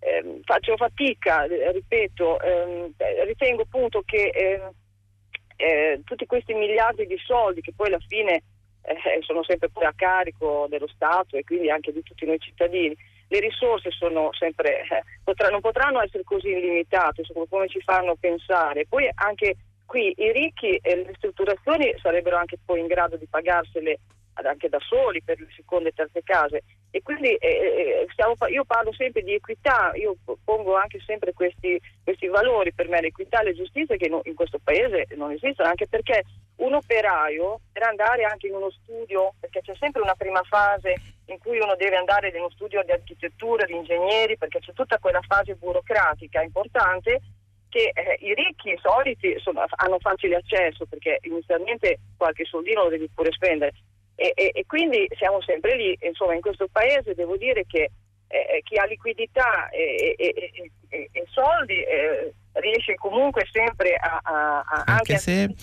ehm, faccio fatica, ripeto, ehm, ritengo appunto che ehm, eh, tutti questi miliardi di soldi che poi alla fine eh, sono sempre poi a carico dello Stato e quindi anche di tutti noi cittadini, le risorse sempre, eh, potrà, non potranno essere così illimitate, come ci fanno pensare. Poi anche Qui i ricchi e le ristrutturazioni sarebbero anche poi in grado di pagarsele anche da soli per le seconde e terze case. E quindi eh, eh stiamo, io parlo sempre di equità, io pongo anche sempre questi, questi valori. Per me, l'equità e la giustizia che in questo paese non esistono, anche perché un operaio per andare anche in uno studio, perché c'è sempre una prima fase in cui uno deve andare in uno studio di architettura, di ingegneri, perché c'è tutta quella fase burocratica importante che eh, i ricchi, i soliti, sono, hanno facile accesso perché inizialmente qualche soldino lo devi pure spendere e, e, e quindi siamo sempre lì, insomma in questo paese devo dire che eh, eh chi ha liquidità e, e soldi eh, riesce comunque sempre a, a, a anche, anche se...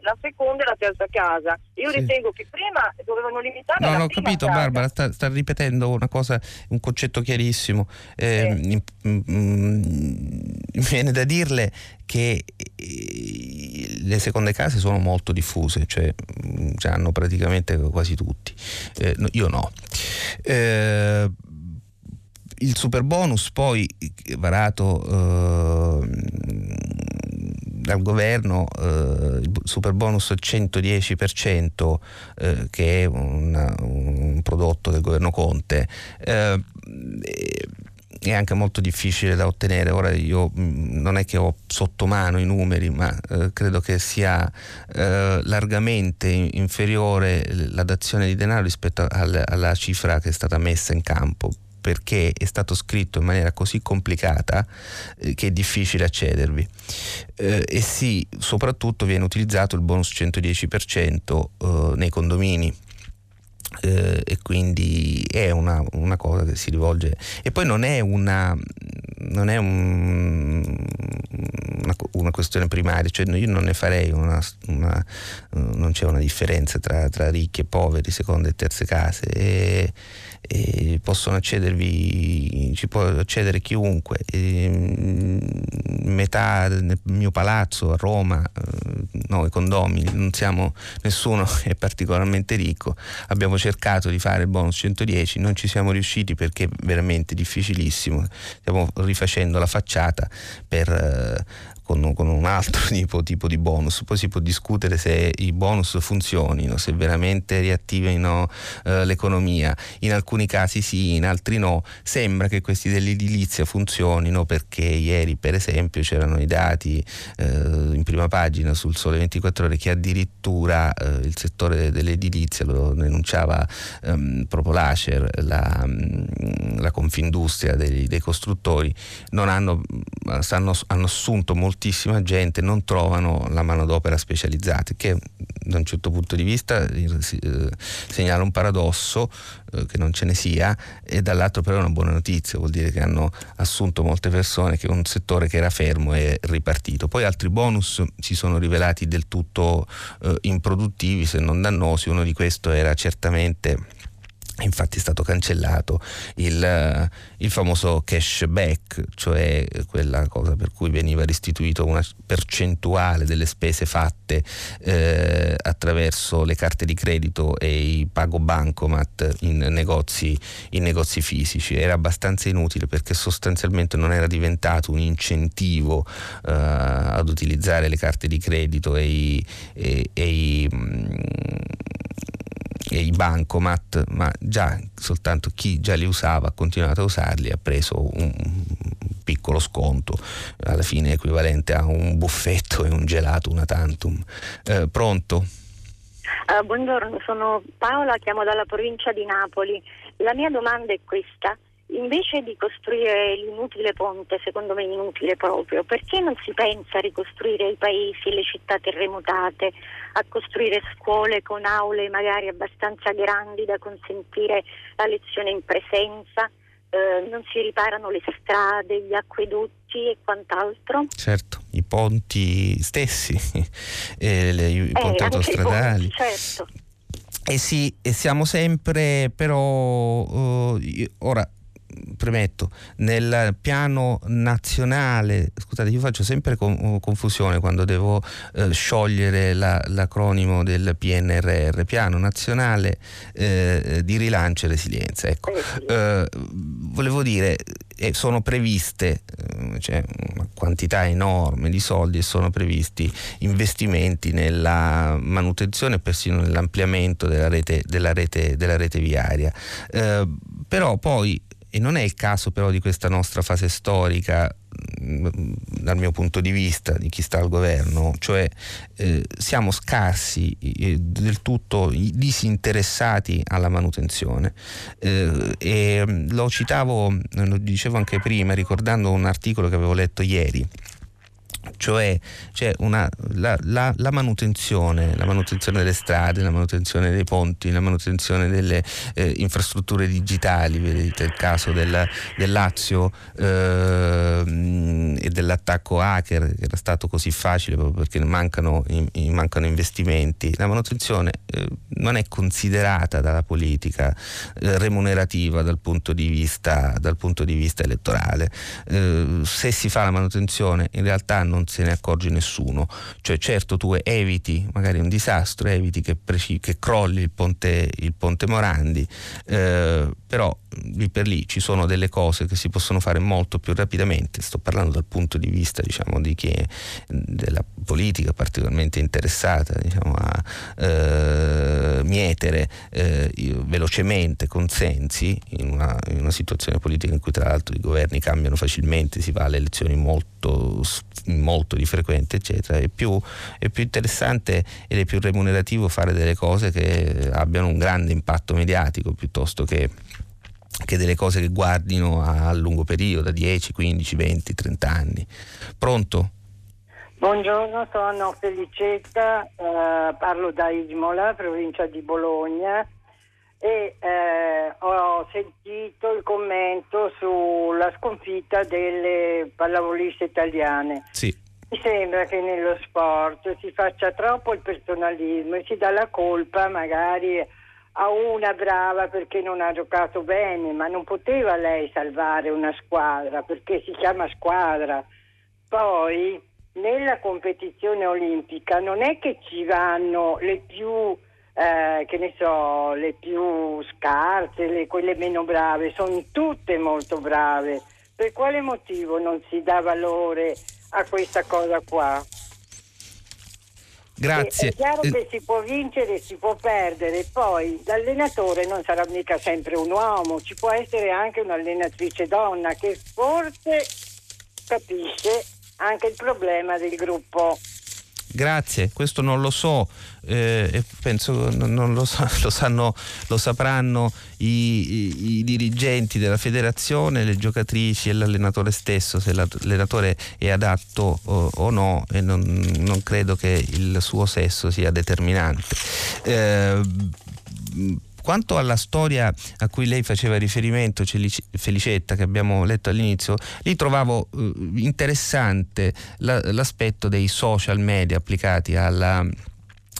la seconda e la terza casa. Io sì. ritengo che prima dovevano limitare. No, l'ho capito, casa. Barbara, sta, sta, ripetendo una cosa, un concetto chiarissimo. Eh, sì. mi, mi viene da dirle che eh, le seconde case sono molto diffuse, cioè, cioè hanno praticamente quasi tutti. Eh, io no. Eh, il super bonus poi varato eh, dal governo, eh, il super bonus 110% eh, che è una, un prodotto del governo Conte eh, è anche molto difficile da ottenere. Ora io mm, non è che ho sotto mano i numeri, ma eh, credo che sia eh, largamente inferiore la dazione di denaro rispetto al, alla cifra che è stata messa in campo perché è stato scritto in maniera così complicata eh, che è difficile accedervi. Eh, e sì, soprattutto viene utilizzato il bonus 110% eh, nei condomini. Eh, e quindi è una, una, cosa che si rivolge e poi non è una non è un, una, una, questione primaria cioè io non ne farei una, non c'è una differenza tra, tra, ricchi e poveri seconde e terze case e possono accedervi, ci può accedere chiunque. E, mm, metà del mio palazzo a Roma, eh, noi condomini, non siamo, nessuno è particolarmente ricco, abbiamo cercato di fare il bonus 110, non ci siamo riusciti perché è veramente difficilissimo, stiamo rifacendo la facciata per eh, con, con un altro tipo, tipo, di bonus. Poi si può discutere se i bonus funzionino, se veramente riattivino eh, l'economia. In alcuni casi sì, in altri no. Sembra che questi dell'edilizia funzionino perché ieri per esempio c'erano i dati eh, in prima pagina sul Sole 24 ore che addirittura eh, il settore dell'edilizia lo denunciava ehm, proprio l'Acer, la, mm, la Confindustria dei, dei costruttori, non hanno, stanno, hanno assunto molti moltissima gente non trovano la manodopera specializzata, che da un certo punto di vista eh, segnala un paradosso eh, che non ce ne sia e dall'altro però è una buona notizia, vuol dire che hanno assunto molte persone, che un settore che era fermo è ripartito. Poi altri bonus si sono rivelati del tutto eh, improduttivi se non dannosi, uno di questi era certamente Infatti è stato cancellato il, eh, il, famoso cashback, cioè quella cosa per cui veniva restituito una percentuale delle spese fatte eh, attraverso le carte di credito e i pago bancomat in negozi, in negozi, fisici. Era abbastanza inutile perché sostanzialmente non era diventato un incentivo eh, ad utilizzare le carte di credito e i, e, e i, i bancomat, ma già soltanto chi già li usava ha continuato a usarli, ha preso un, piccolo sconto, alla fine equivalente a un buffetto e un gelato, una tantum. Eh, pronto? Uh, buongiorno, sono Paola, chiamo dalla provincia di Napoli. La mia domanda è questa invece di costruire l'inutile ponte, secondo me inutile proprio, perché non si pensa a ricostruire i paesi, le città terremotate, a costruire scuole con aule magari abbastanza grandi da consentire la lezione in presenza? Eh, non si riparano le strade, gli acquedotti e quant'altro. Certo, i ponti stessi, eh, le, i ponti eh, autostradali. Ponti, certo. Eh sì, e siamo sempre però uh, ora premetto, nel piano nazionale, scusate, io faccio sempre con, confusione quando devo eh, sciogliere la, l'acronimo del PNRR, piano nazionale eh, di rilancio e resilienza. Ecco, eh, volevo dire, eh, sono previste, eh, c'è una quantità enorme di soldi e sono previsti investimenti nella manutenzione e persino nell'ampliamento della rete, della rete, della rete viaria. Eh, però poi e non è il caso però di questa nostra fase storica mm, dal mio punto di vista di chi sta al governo, cioè eh, siamo scarsi, eh, del tutto disinteressati alla manutenzione. Eh, e mm, lo citavo, lo dicevo anche prima, ricordando un articolo che avevo letto ieri cioè, cioè la, la, la, manutenzione, la, manutenzione, delle strade, la manutenzione dei ponti, la manutenzione delle eh, infrastrutture digitali, vedete il caso del, del Lazio eh, e dell'attacco hacker che era stato così facile proprio perché mancano, in, mancano investimenti, la manutenzione eh, non è considerata dalla politica eh, remunerativa dal punto di vista, punto di vista elettorale. Eh, se si fa la manutenzione in realtà non se ne accorge nessuno. Cioè certo tu eviti magari un disastro, eviti che, preci- che crolli il ponte, il ponte Morandi, eh, però lì per lì ci sono delle cose che si possono fare molto più rapidamente, sto parlando dal punto di vista diciamo, di chi è della politica particolarmente interessata diciamo, a eh, mietere eh, velocemente consensi in una, in una, situazione politica in cui tra l'altro i governi cambiano facilmente, si va alle elezioni molto, molto di frequente eccetera, è più, è più interessante ed è più remunerativo fare delle cose che abbiano un grande impatto mediatico piuttosto che che delle cose che guardino a lungo periodo, a 10, 15, 20, 30 anni. Pronto? Buongiorno, sono Felicetta, eh, parlo da Imola, provincia di Bologna e eh, ho sentito il commento sulla sconfitta delle pallavoliste italiane. Sì. Mi sembra che nello sport si faccia troppo il personalismo e si dà la colpa magari a una brava perché non ha giocato bene, ma non poteva lei salvare una squadra perché si chiama squadra. Poi nella competizione olimpica non è che ci vanno le più, eh, che ne so, le più scarse, le, quelle meno brave, sono tutte molto brave. Per quale motivo non si dà valore a questa cosa qua? Grazie. È chiaro che si può vincere, si può perdere, poi l'allenatore non sarà mica sempre un uomo, ci può essere anche un'allenatrice donna che forse capisce anche il problema del gruppo. Grazie, questo non lo so eh, penso non lo, so, lo, sanno, lo sapranno i, i, i, dirigenti della federazione, le giocatrici e l'allenatore stesso, se l'allenatore è adatto o, o no e non, non, credo che il suo sesso sia determinante. Eh, quanto alla storia a cui lei faceva riferimento, Felicetta, che abbiamo letto all'inizio, lì trovavo eh, interessante la, l'aspetto dei social media applicati alla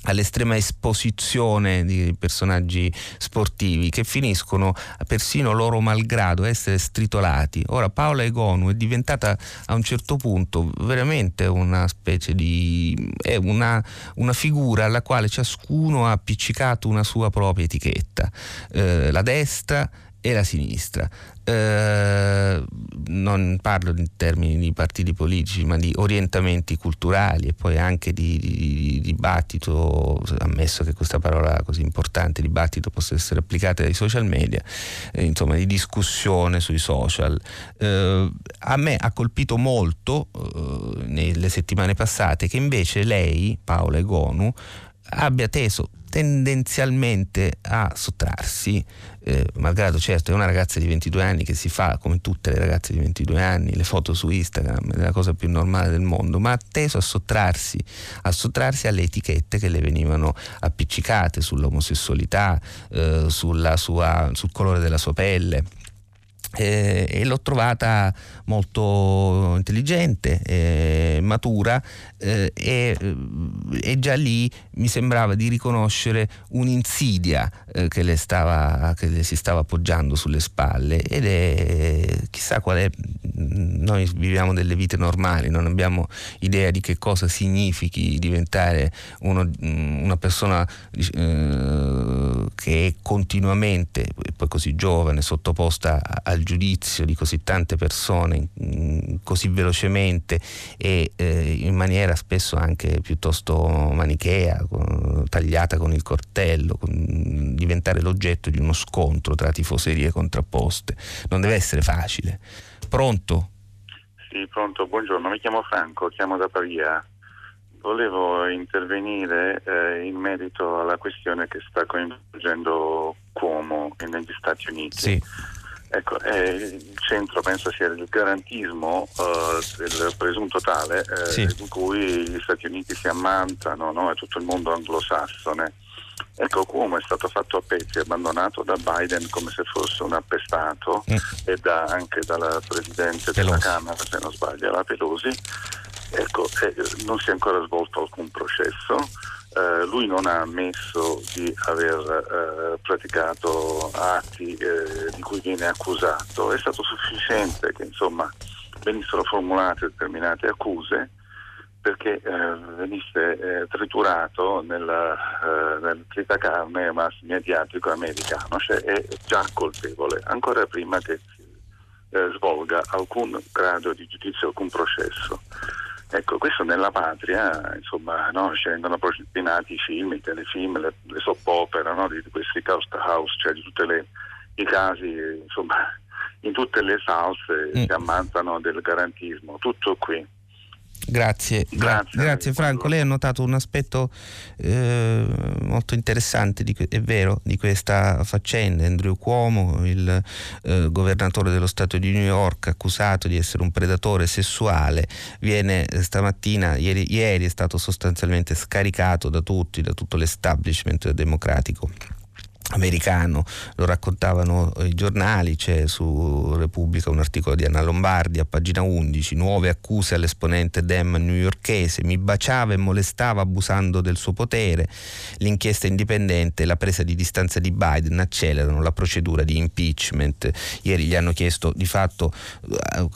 all'estrema esposizione di personaggi sportivi che finiscono persino loro malgrado essere stritolati. Ora Paola Egonu è diventata a un certo punto veramente una specie di è una, una figura alla quale ciascuno ha appiccicato una sua propria etichetta. Eh, la destra e la sinistra. Eh, non parlo in termini di partiti politici, ma di orientamenti culturali e poi anche di, di, di, dibattito, ammesso che questa parola così importante, dibattito, possa essere applicata ai social media, eh, insomma di discussione sui social. Eh, a me ha colpito molto eh, nelle settimane passate che invece lei, Paola Egonu, abbia teso tendenzialmente a sottrarsi, eh, malgrado certo è una ragazza di 22 anni che si fa come tutte le ragazze di 22 anni le foto su Instagram, è la cosa più normale del mondo, ma ha teso a sottrarsi, a sottrarsi alle etichette che le venivano appiccicate sull'omosessualità, eh, sua, sul colore della sua pelle. Eh, e l'ho trovata molto intelligente, eh, matura eh, e, eh, e, già lì mi sembrava di riconoscere un'insidia eh, che le, stava, che, le si stava appoggiando sulle spalle. Ed è chissà qual è, noi viviamo delle vite normali, non abbiamo idea di che cosa significhi diventare uno, una persona eh, che è continuamente, poi così giovane, sottoposta al giudizio di così tante persone mh, così velocemente e eh, in maniera spesso anche piuttosto manichea, con, tagliata con il cortello, con, diventare l'oggetto di uno scontro tra tifoserie contrapposte. Non deve essere facile. Pronto? Sì, pronto, buongiorno, mi chiamo Franco, chiamo da Pavia. Volevo intervenire eh, in merito alla questione che sta coinvolgendo Cuomo negli Stati Uniti. Sì. Ecco, eh, il centro penso sia il garantismo eh, del presunto tale eh, sì. in cui gli Stati Uniti si ammantano no? e tutto il mondo anglosassone. Ecco, Cuomo è stato fatto a pezzi, abbandonato da Biden come se fosse un appestato mm. e da, anche dalla Presidente Pelosi. della Camera, se non sbaglio, la Pelosi. Ecco, eh, non si è ancora svolto alcun processo eh, lui non ha ammesso di aver eh, praticato atti eh, di cui viene accusato, è stato sufficiente che insomma, venissero formulate determinate accuse perché eh, venisse eh, triturato nella, eh, nel tritacarne mass mediatico americano, cioè è già colpevole, ancora prima che svolga alcun grado di giudizio, alcun processo. Ecco, questo nella patria, insomma, no, scendono procedimenti i film, i telefilm, le, le soppopera no, di, di, questi Coast House, cioè di tutti i casi, insomma, in tutte le salse mm. si ammantano del garantismo, tutto qui. Grazie, grazie, grazie Franco. Lei ha notato un aspetto eh, molto interessante, di, è vero, di questa faccenda. Andrew Cuomo, il eh, governatore dello Stato di New York, accusato di essere un predatore sessuale, viene eh, stamattina, ieri, ieri è stato sostanzialmente scaricato da tutti, da tutto l'establishment democratico americano, lo raccontavano i giornali, c'è su Repubblica un articolo di Anna Lombardi a pagina 11, nuove accuse all'esponente Dem newyorkese, mi baciava e molestava abusando del suo potere, l'inchiesta indipendente e la presa di distanza di Biden accelerano la procedura di impeachment, ieri gli hanno chiesto di fatto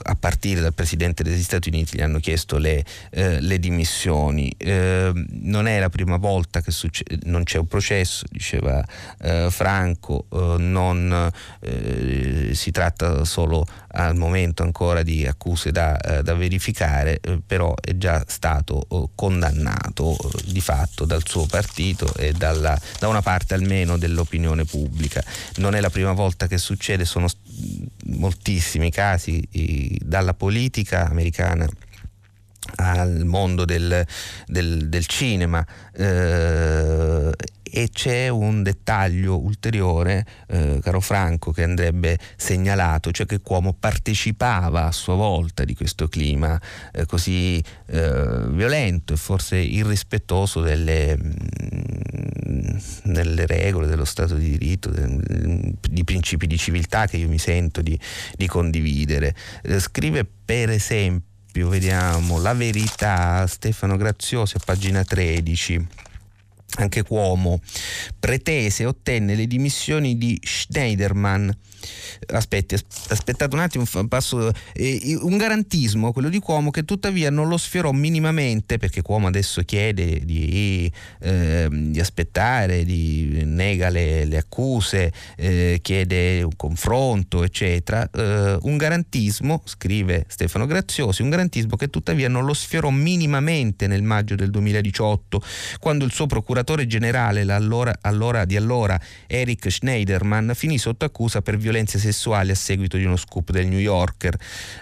a partire dal Presidente degli Stati Uniti gli hanno chiesto le, eh, le dimissioni, eh, non è la prima volta che succede, non c'è un processo, diceva eh, franco, eh, non eh, si tratta solo al momento ancora di accuse da, eh, da verificare, però è già stato condannato di fatto dal suo partito e dalla, da una parte almeno dell'opinione pubblica. Non è la prima volta che succede, sono moltissimi casi dalla politica americana al mondo del, del, del cinema eh, e c'è un dettaglio ulteriore, eh, caro Franco, che andrebbe segnalato, cioè che Cuomo partecipava a sua volta di questo clima eh, così eh, violento e forse irrispettoso delle, mh, delle, regole dello Stato di diritto, di principi di civiltà che io mi sento di, di condividere. Eh, scrive per esempio, vediamo, La verità, Stefano Graziosi a pagina 13 anche Cuomo, pretese e ottenne le dimissioni di Schneiderman. Aspetti, aspettate un attimo, passo, eh, un garantismo, quello di Cuomo, che tuttavia non lo sfiorò minimamente, perché Cuomo adesso chiede di, eh, di aspettare, di, nega le, le accuse, eh, chiede un confronto, eccetera. Eh, un garantismo, scrive Stefano Graziosi, un garantismo che tuttavia non lo sfiorò minimamente nel maggio del 2018, quando il suo procuratore procuratore generale allora, allora, di allora, Eric Schneiderman, finì sotto accusa per violenze sessuali a seguito di uno scoop del New Yorker.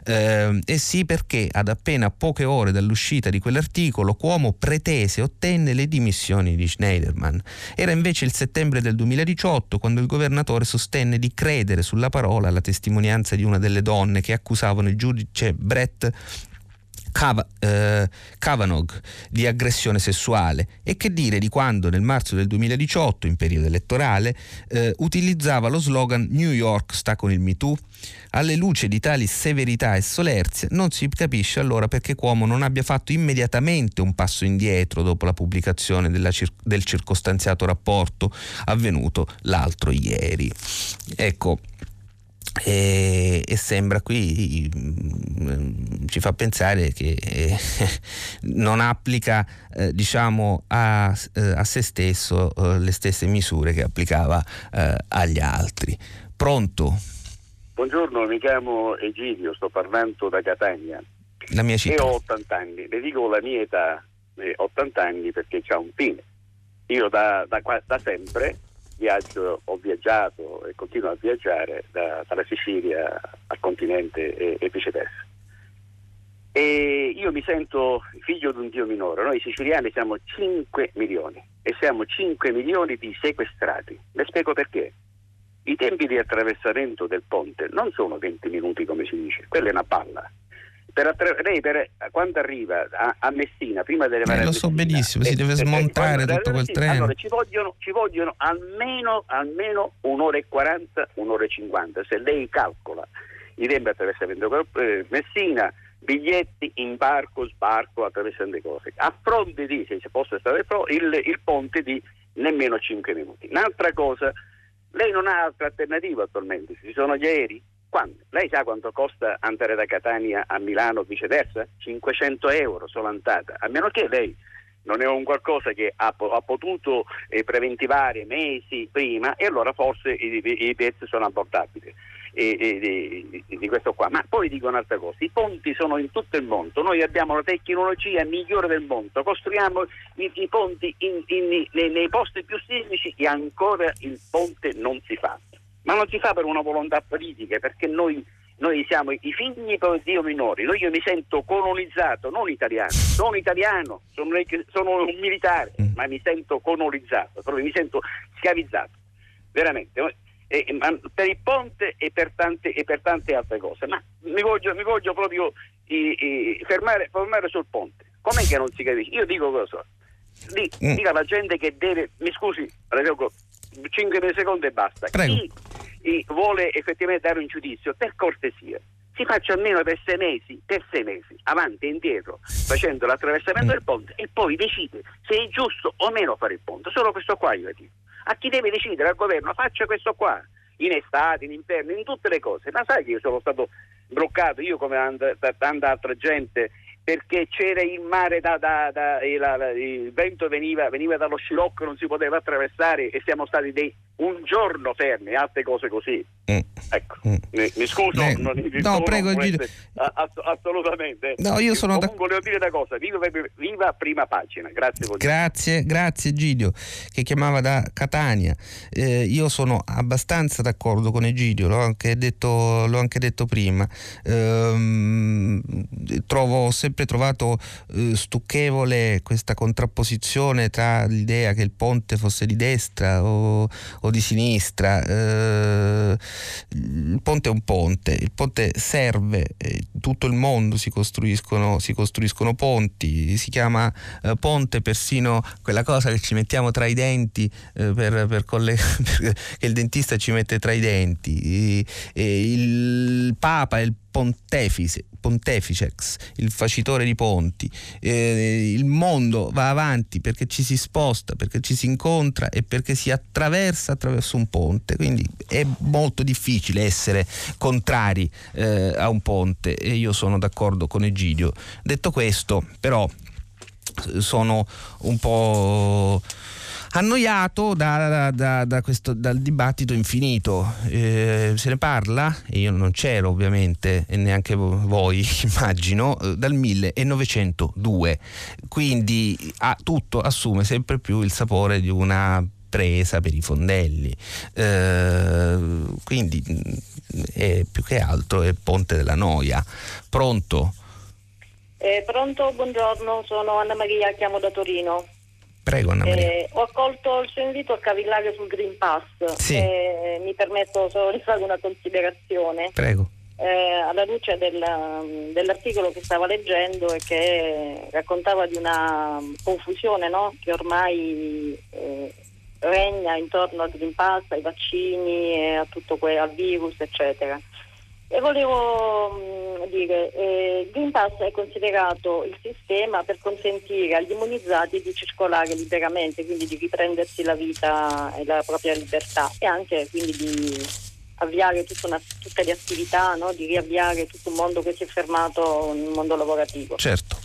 Eh, e sì perché ad appena poche ore dall'uscita di quell'articolo Cuomo pretese e ottenne le dimissioni di Schneiderman. Era invece il settembre del 2018 quando il governatore sostenne di credere sulla parola alla testimonianza di una delle donne che accusavano il giudice Brett Cav- eh, Kavanaugh di aggressione sessuale e che dire di quando nel marzo del 2018, in periodo elettorale, eh, utilizzava lo slogan New York sta con il MeToo? Alle luci di tali severità e solerzia non si capisce allora perché Cuomo non abbia fatto immediatamente un passo indietro dopo la pubblicazione cir- del circostanziato rapporto avvenuto l'altro ieri. Ecco, e, e, sembra qui mm, ci fa pensare che eh, non applica eh, diciamo a, eh, a, se stesso eh, le stesse misure che applicava eh, agli altri. Pronto? Buongiorno, mi chiamo Egidio, sto parlando da Catania. La mia città. E ho 80 anni, le dico la mia età, 80 anni perché c'ha un fine. Io da, da, da sempre viaggio, ho viaggiato e continuo a viaggiare da, dalla Sicilia al continente e, e, viceversa. E io mi sento figlio di un Dio minore, noi siciliani siamo 5 milioni e siamo 5 milioni di sequestrati. Le spiego perché. I tempi di attraversamento del ponte non sono 20 minuti come si dice, quella è una palla per attra- lei per, quando arriva a, a, Messina, prima delle eh, Lo so Messina, benissimo, si deve smontare tutto quel Messina, treno. Allora ci vogliono, ci vogliono almeno, almeno, un'ora e 40, un'ora e 50. Se lei calcola i tempi attraversamento eh, Messina, biglietti, imbarco, sbarco, attraversando le cose. A fronte di, se possa stare il, il ponte di nemmeno 5 minuti. Un'altra cosa, lei non ha altra alternativa attualmente, ci sono gli aerei, quando? Lei sa quanto costa andare da Catania a Milano o viceversa? 500 euro solo andata, a meno che lei non è un qualcosa che ha, ha potuto eh, preventivare mesi prima e allora forse i, i, i prezzi sono abbordabili. E, e, di, di questo qua. Ma poi dico un'altra cosa, i ponti sono in tutto il mondo, noi abbiamo la tecnologia migliore del mondo, costruiamo i, i ponti in, in, nei, nei posti più sismici e ancora il ponte non si fa ma non si fa per una volontà politica, perché noi, noi siamo i figli per Dio minori, noi io mi sento colonizzato, non italiano, sono italiano, sono, sono un militare, mm. ma mi sento colonizzato, proprio mi sento schiavizzato, veramente. E, ma, per il ponte e per, tante, e per, tante, altre cose, ma mi voglio, mi voglio proprio i, i, fermare, fermare, sul ponte. Com'è che non si capisce? Io dico cosa? Dica alla gente che deve, mi scusi, 5 secondi e basta. Prego. Chi vuole effettivamente dare un giudizio, per cortesia, si faccia almeno per sei mesi, per sei mesi, avanti e indietro, facendo l'attraversamento mm. del ponte e poi decide se è giusto o meno fare il ponte. Solo questo qua io dico. A chi deve decidere, al governo, faccia questo qua, in estate, in inverno, in tutte le cose. Ma sai che io sono stato bloccato, io come tanta altra gente, perché c'era il mare, da, da, da, la, il vento veniva, veniva, dallo scirocco, non si poteva attraversare e siamo stati dei, un giorno fermi, altre cose così. Mm. Ecco, mm. Mi, mi, scuso, eh, non, no, prego, queste, ass- assolutamente. No, io sono Comunque da... volevo dire una cosa, viva, viva prima pagina, grazie. Grazie, grazie Gidio, che chiamava da Catania. Eh, io sono abbastanza d'accordo con Egidio, l'ho anche detto, l'ho anche detto prima. Eh, trovo sempre sempre trovato eh, stucchevole questa contrapposizione tra l'idea che il ponte fosse di destra o, o di sinistra. Eh, il ponte è un ponte, il ponte serve, in tutto il mondo si costruiscono, si costruiscono ponti, si chiama eh, ponte persino quella cosa che ci mettiamo tra i denti eh, per, per colleg- che il dentista ci mette tra i denti. E, e il Papa e il pontefice, ponteficex, il facitore di ponti. Eh, il mondo va avanti perché ci si sposta, perché ci si incontra e perché si attraversa attraverso un ponte. Quindi è molto difficile essere contrari eh, a un ponte e io sono d'accordo con Egidio. Detto questo, però sono un po' annoiato da, da, da questo, dal dibattito infinito. Eh, se ne parla, e io non c'ero ovviamente, e neanche voi immagino, eh, dal 1902. Quindi ah, tutto assume sempre più il sapore di una presa per i fondelli. Eh, quindi mm, è più che altro è Ponte della Noia. Pronto? Eh, pronto, buongiorno, sono Anna Maria, chiamo da Torino. Prego Anna Maria. Eh, ho accolto il suo invito a cavillare sul Green Pass. Sì. Eh, mi permetto solo di fare una considerazione. Prego. Eh, alla luce del, dell'articolo che stava leggendo e che raccontava di una confusione no? che ormai eh, regna intorno al Green Pass, ai vaccini, a tutto que- al virus, eccetera. E volevo mh, mm, dire, eh, Green Pass è considerato il sistema per consentire agli immunizzati di circolare liberamente, quindi di riprendersi la vita e la propria libertà e anche quindi di avviare una, tutte le attività, no? di riavviare tutto un mondo che si è fermato nel mondo lavorativo. Certo.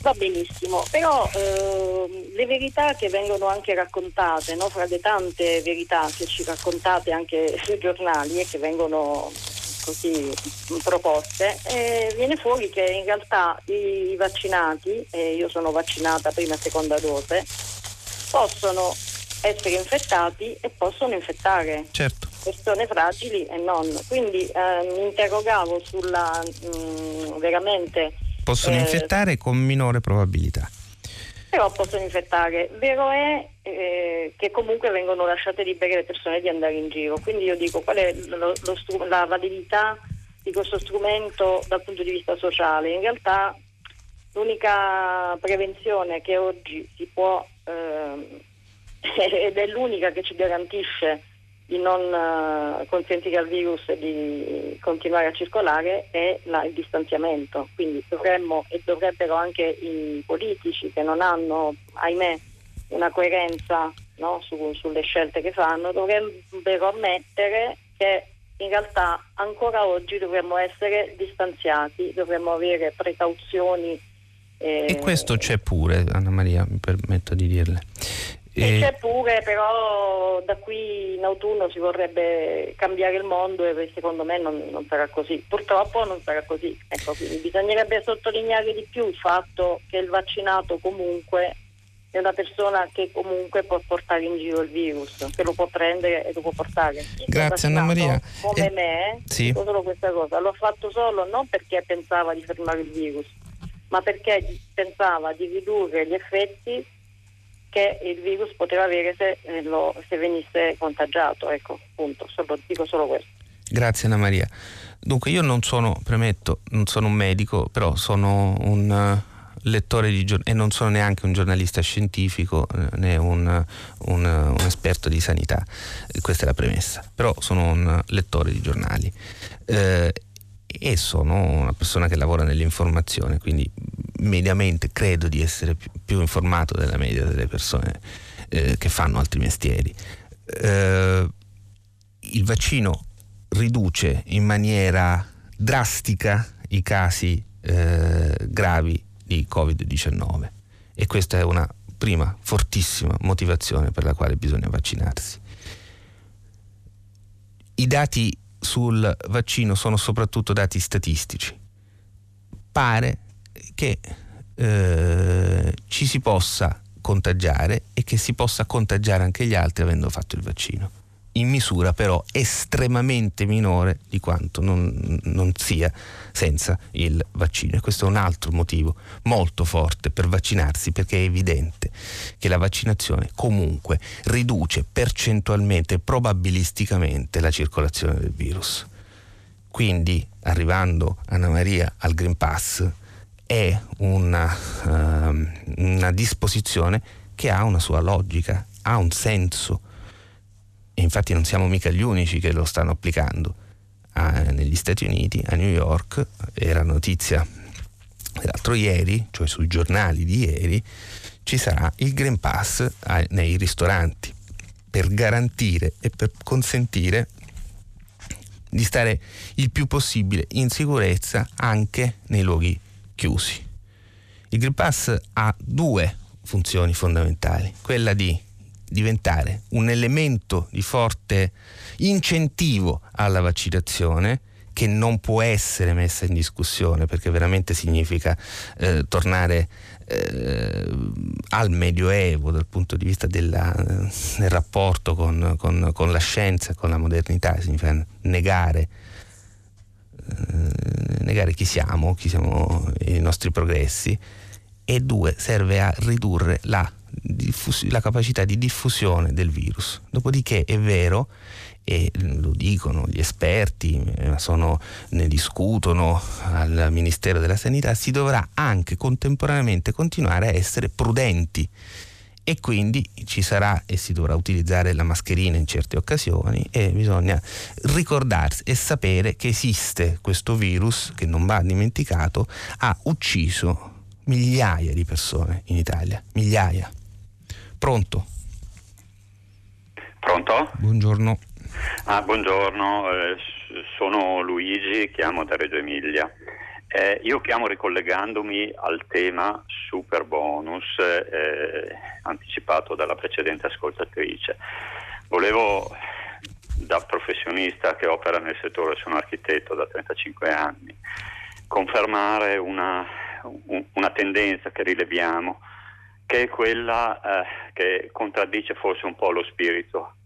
Va benissimo, però eh, le verità che vengono anche raccontate, no? fra le tante verità che ci raccontate anche sui giornali e che vengono così proposte, eh, viene fuori che in realtà i vaccinati, e io sono vaccinata prima e seconda dose, possono essere infettati e possono infettare certo. persone fragili e non. Quindi eh, mi interrogavo sulla mh, veramente... Possono eh, infettare con minore probabilità però possono infettare. Vero è eh, che comunque vengono lasciate libere le persone di andare in giro, quindi io dico qual è lo, lo, la validità di questo strumento dal punto di vista sociale. In realtà l'unica prevenzione che oggi si può, eh, ed è l'unica che ci garantisce di non uh, consentire al virus di continuare a circolare è la, il distanziamento. Quindi dovremmo e dovrebbero anche i politici che non hanno, ahimè, una coerenza no, su, sulle scelte che fanno, dovrebbero ammettere che in realtà ancora oggi dovremmo essere distanziati, dovremmo avere precauzioni. Eh, e questo c'è pure, Anna Maria, mi permetto di dirle. E... C'è pure, però da qui in autunno si vorrebbe cambiare il mondo e secondo me non, non sarà così. Purtroppo non sarà così. Ecco, bisognerebbe sottolineare di più il fatto che il vaccinato comunque è una persona che comunque può portare in giro il virus, che lo può prendere e lo può portare. Grazie Anna Maria. Come eh, me, sì. solo questa cosa, l'ho fatto solo non perché pensava di fermare il virus, ma perché pensava di ridurre gli effetti che il virus poteva avere se, eh, lo, se venisse contagiato. Ecco, punto, solo, dico solo questo. Grazie Anna Maria. Dunque io non sono, premetto, non sono un medico, però sono un uh, lettore di giornali e non sono neanche un giornalista scientifico uh, né un, un, un, esperto di sanità, questa è la premessa, però sono un lettore di giornali. Uh, e sono una persona che lavora nell'informazione, quindi mediamente credo di essere più, più informato della media delle persone eh, che fanno altri mestieri. Eh, il vaccino riduce in maniera drastica i casi eh, gravi di Covid-19 e questa è una prima fortissima motivazione per la quale bisogna vaccinarsi. I dati sul vaccino sono soprattutto dati statistici. Pare che eh, ci si possa contagiare e che si possa contagiare anche gli altri avendo fatto il vaccino in misura però estremamente minore di quanto non, non, sia senza il vaccino. E questo è un altro motivo molto forte per vaccinarsi perché è evidente che la vaccinazione comunque riduce percentualmente, probabilisticamente la circolazione del virus. Quindi, arrivando Anna Maria al Green Pass, è una, uh, una disposizione che ha una sua logica, ha un senso e infatti non siamo mica gli unici che lo stanno applicando. a, negli Stati Uniti, a New York, era notizia l'altro ieri, cioè sui giornali di ieri, ci sarà il Green Pass nei ristoranti per garantire e per consentire di stare il più possibile in sicurezza anche nei luoghi chiusi. Il Green Pass ha due funzioni fondamentali, quella di diventare un elemento di forte incentivo alla vaccinazione che non può essere messa in discussione perché veramente significa eh, tornare eh, al Medioevo dal punto di vista della, del rapporto con, con, con, la scienza con la modernità, significa negare, negare chi siamo, chi siamo i nostri progressi e due serve a ridurre la, diffus- la capacità di diffusione del virus. Dopodiché è vero e lo dicono gli esperti, eh, sono, ne discutono al Ministero della Sanità, si dovrà anche contemporaneamente continuare a essere prudenti e quindi ci sarà e si dovrà utilizzare la mascherina in certe occasioni e bisogna ricordarsi e sapere che esiste questo virus che non va dimenticato, ha ucciso migliaia di persone in Italia, migliaia. Pronto? Pronto? Buongiorno. Ah, buongiorno, eh, sono Luigi, chiamo da Reggio Emilia. Eh, io chiamo ricollegandomi al tema super bonus eh, anticipato dalla precedente ascoltatrice. Volevo, da professionista che opera nel settore, sono architetto da 35 anni, confermare una, una tendenza che rileviamo, che è quella eh, che contraddice forse un po' lo spirito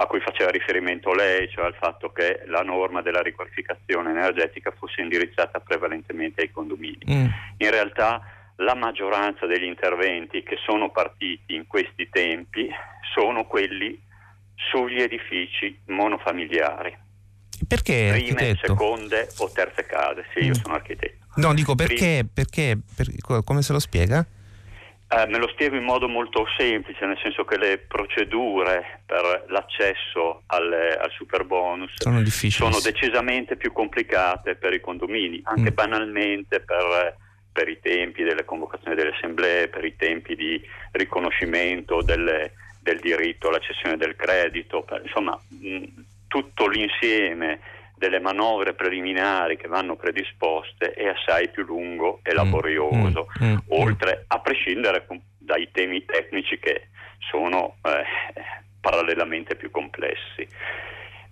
a cui faceva riferimento lei, cioè al fatto che la norma della riqualificazione energetica fosse indirizzata prevalentemente ai condomini. Mm. In realtà la maggioranza degli interventi che sono partiti in questi tempi sono quelli sugli edifici monofamiliari. Perché? Prime, architetto? seconde o terze case, sì, mm. io sono architetto. No, dico perché, perché, perché come se lo spiega? Eh, me lo spiego in modo molto semplice, nel senso che le procedure per l'accesso al, al super bonus sono, sono, decisamente più complicate per i condomini, anche mm. banalmente per, per, i tempi delle convocazioni delle assemblee, per i tempi di riconoscimento delle, del diritto alla cessione del credito, per, insomma mh, tutto l'insieme delle manovre preliminari che vanno predisposte è assai più lungo e mm, laborioso, mm, mm, mm, oltre a prescindere dai temi tecnici che sono eh, parallelamente più complessi.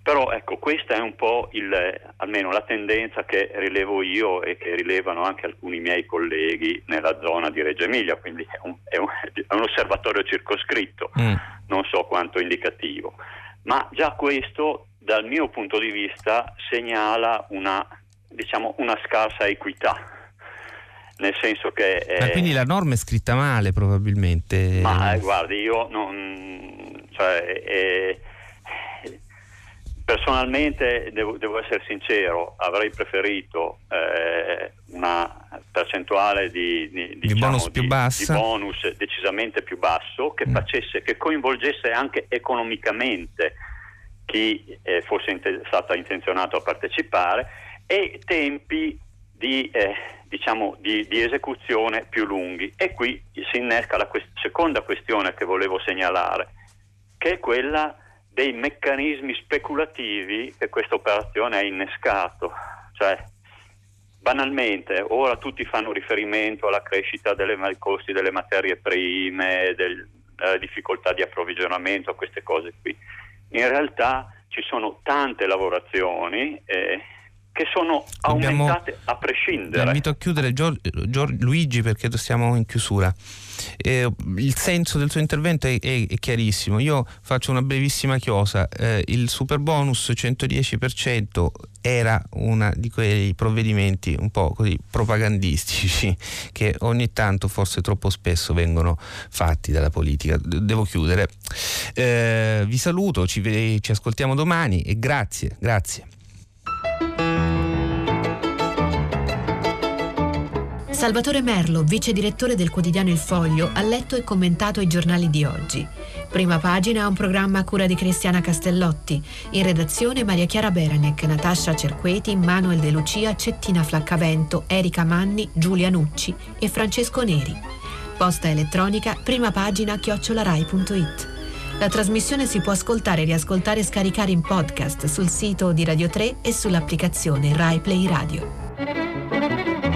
Però ecco, questa è un po' il, almeno la tendenza che rilevo io e che rilevano anche alcuni miei colleghi nella zona di Reggio Emilia, quindi è un, è un, è un osservatorio circoscritto, mm. non so quanto indicativo. Ma già questo dal mio punto di vista segnala una, diciamo, una scarsa equità. Nel senso che... Eh, ma quindi la norma è scritta male probabilmente? Ma eh, guardi, io non... Cioè, eh, personalmente devo, devo, essere sincero, avrei preferito eh, una percentuale di, di, diciamo, di, bonus di, di, bonus decisamente più basso che, mm. facesse, che coinvolgesse anche economicamente chi eh, fosse int- stato intenzionato a partecipare e tempi di, eh, diciamo, di, di, esecuzione più lunghi. E qui si innesca la quest- seconda questione che volevo segnalare, che è quella dei meccanismi speculativi che questa operazione ha innescato. Cioè, banalmente, ora tutti fanno riferimento alla crescita dei costi delle materie prime, delle eh, difficoltà di approvvigionamento, queste cose qui in realtà ci sono tante lavorazioni eh, che sono aumentate a prescindere. Vi invito a chiudere Gior, Gior, Luigi perché siamo in chiusura. Eh, il senso del suo intervento è, è, è, chiarissimo. Io faccio una brevissima chiosa. Eh, il super bonus 110% era uno di quei provvedimenti un po' così propagandistici che ogni tanto, forse troppo spesso, vengono fatti dalla politica. Devo chiudere. Eh, vi saluto, ci, ci ascoltiamo domani e grazie, grazie. Salvatore Merlo, vice direttore del quotidiano Il Foglio, ha letto e commentato i giornali di oggi. Prima pagina un programma a cura di Cristiana Castellotti. In redazione Maria Chiara Beranec, Natascia Cerqueti, Manuel De Lucia, Cettina Flaccavento, Erika Manni, Giulia Nucci e Francesco Neri. Posta elettronica, prima pagina chiocciolarai.it. La trasmissione si può ascoltare, riascoltare e scaricare in podcast sul sito di Radio 3 e sull'applicazione Rai Play Radio.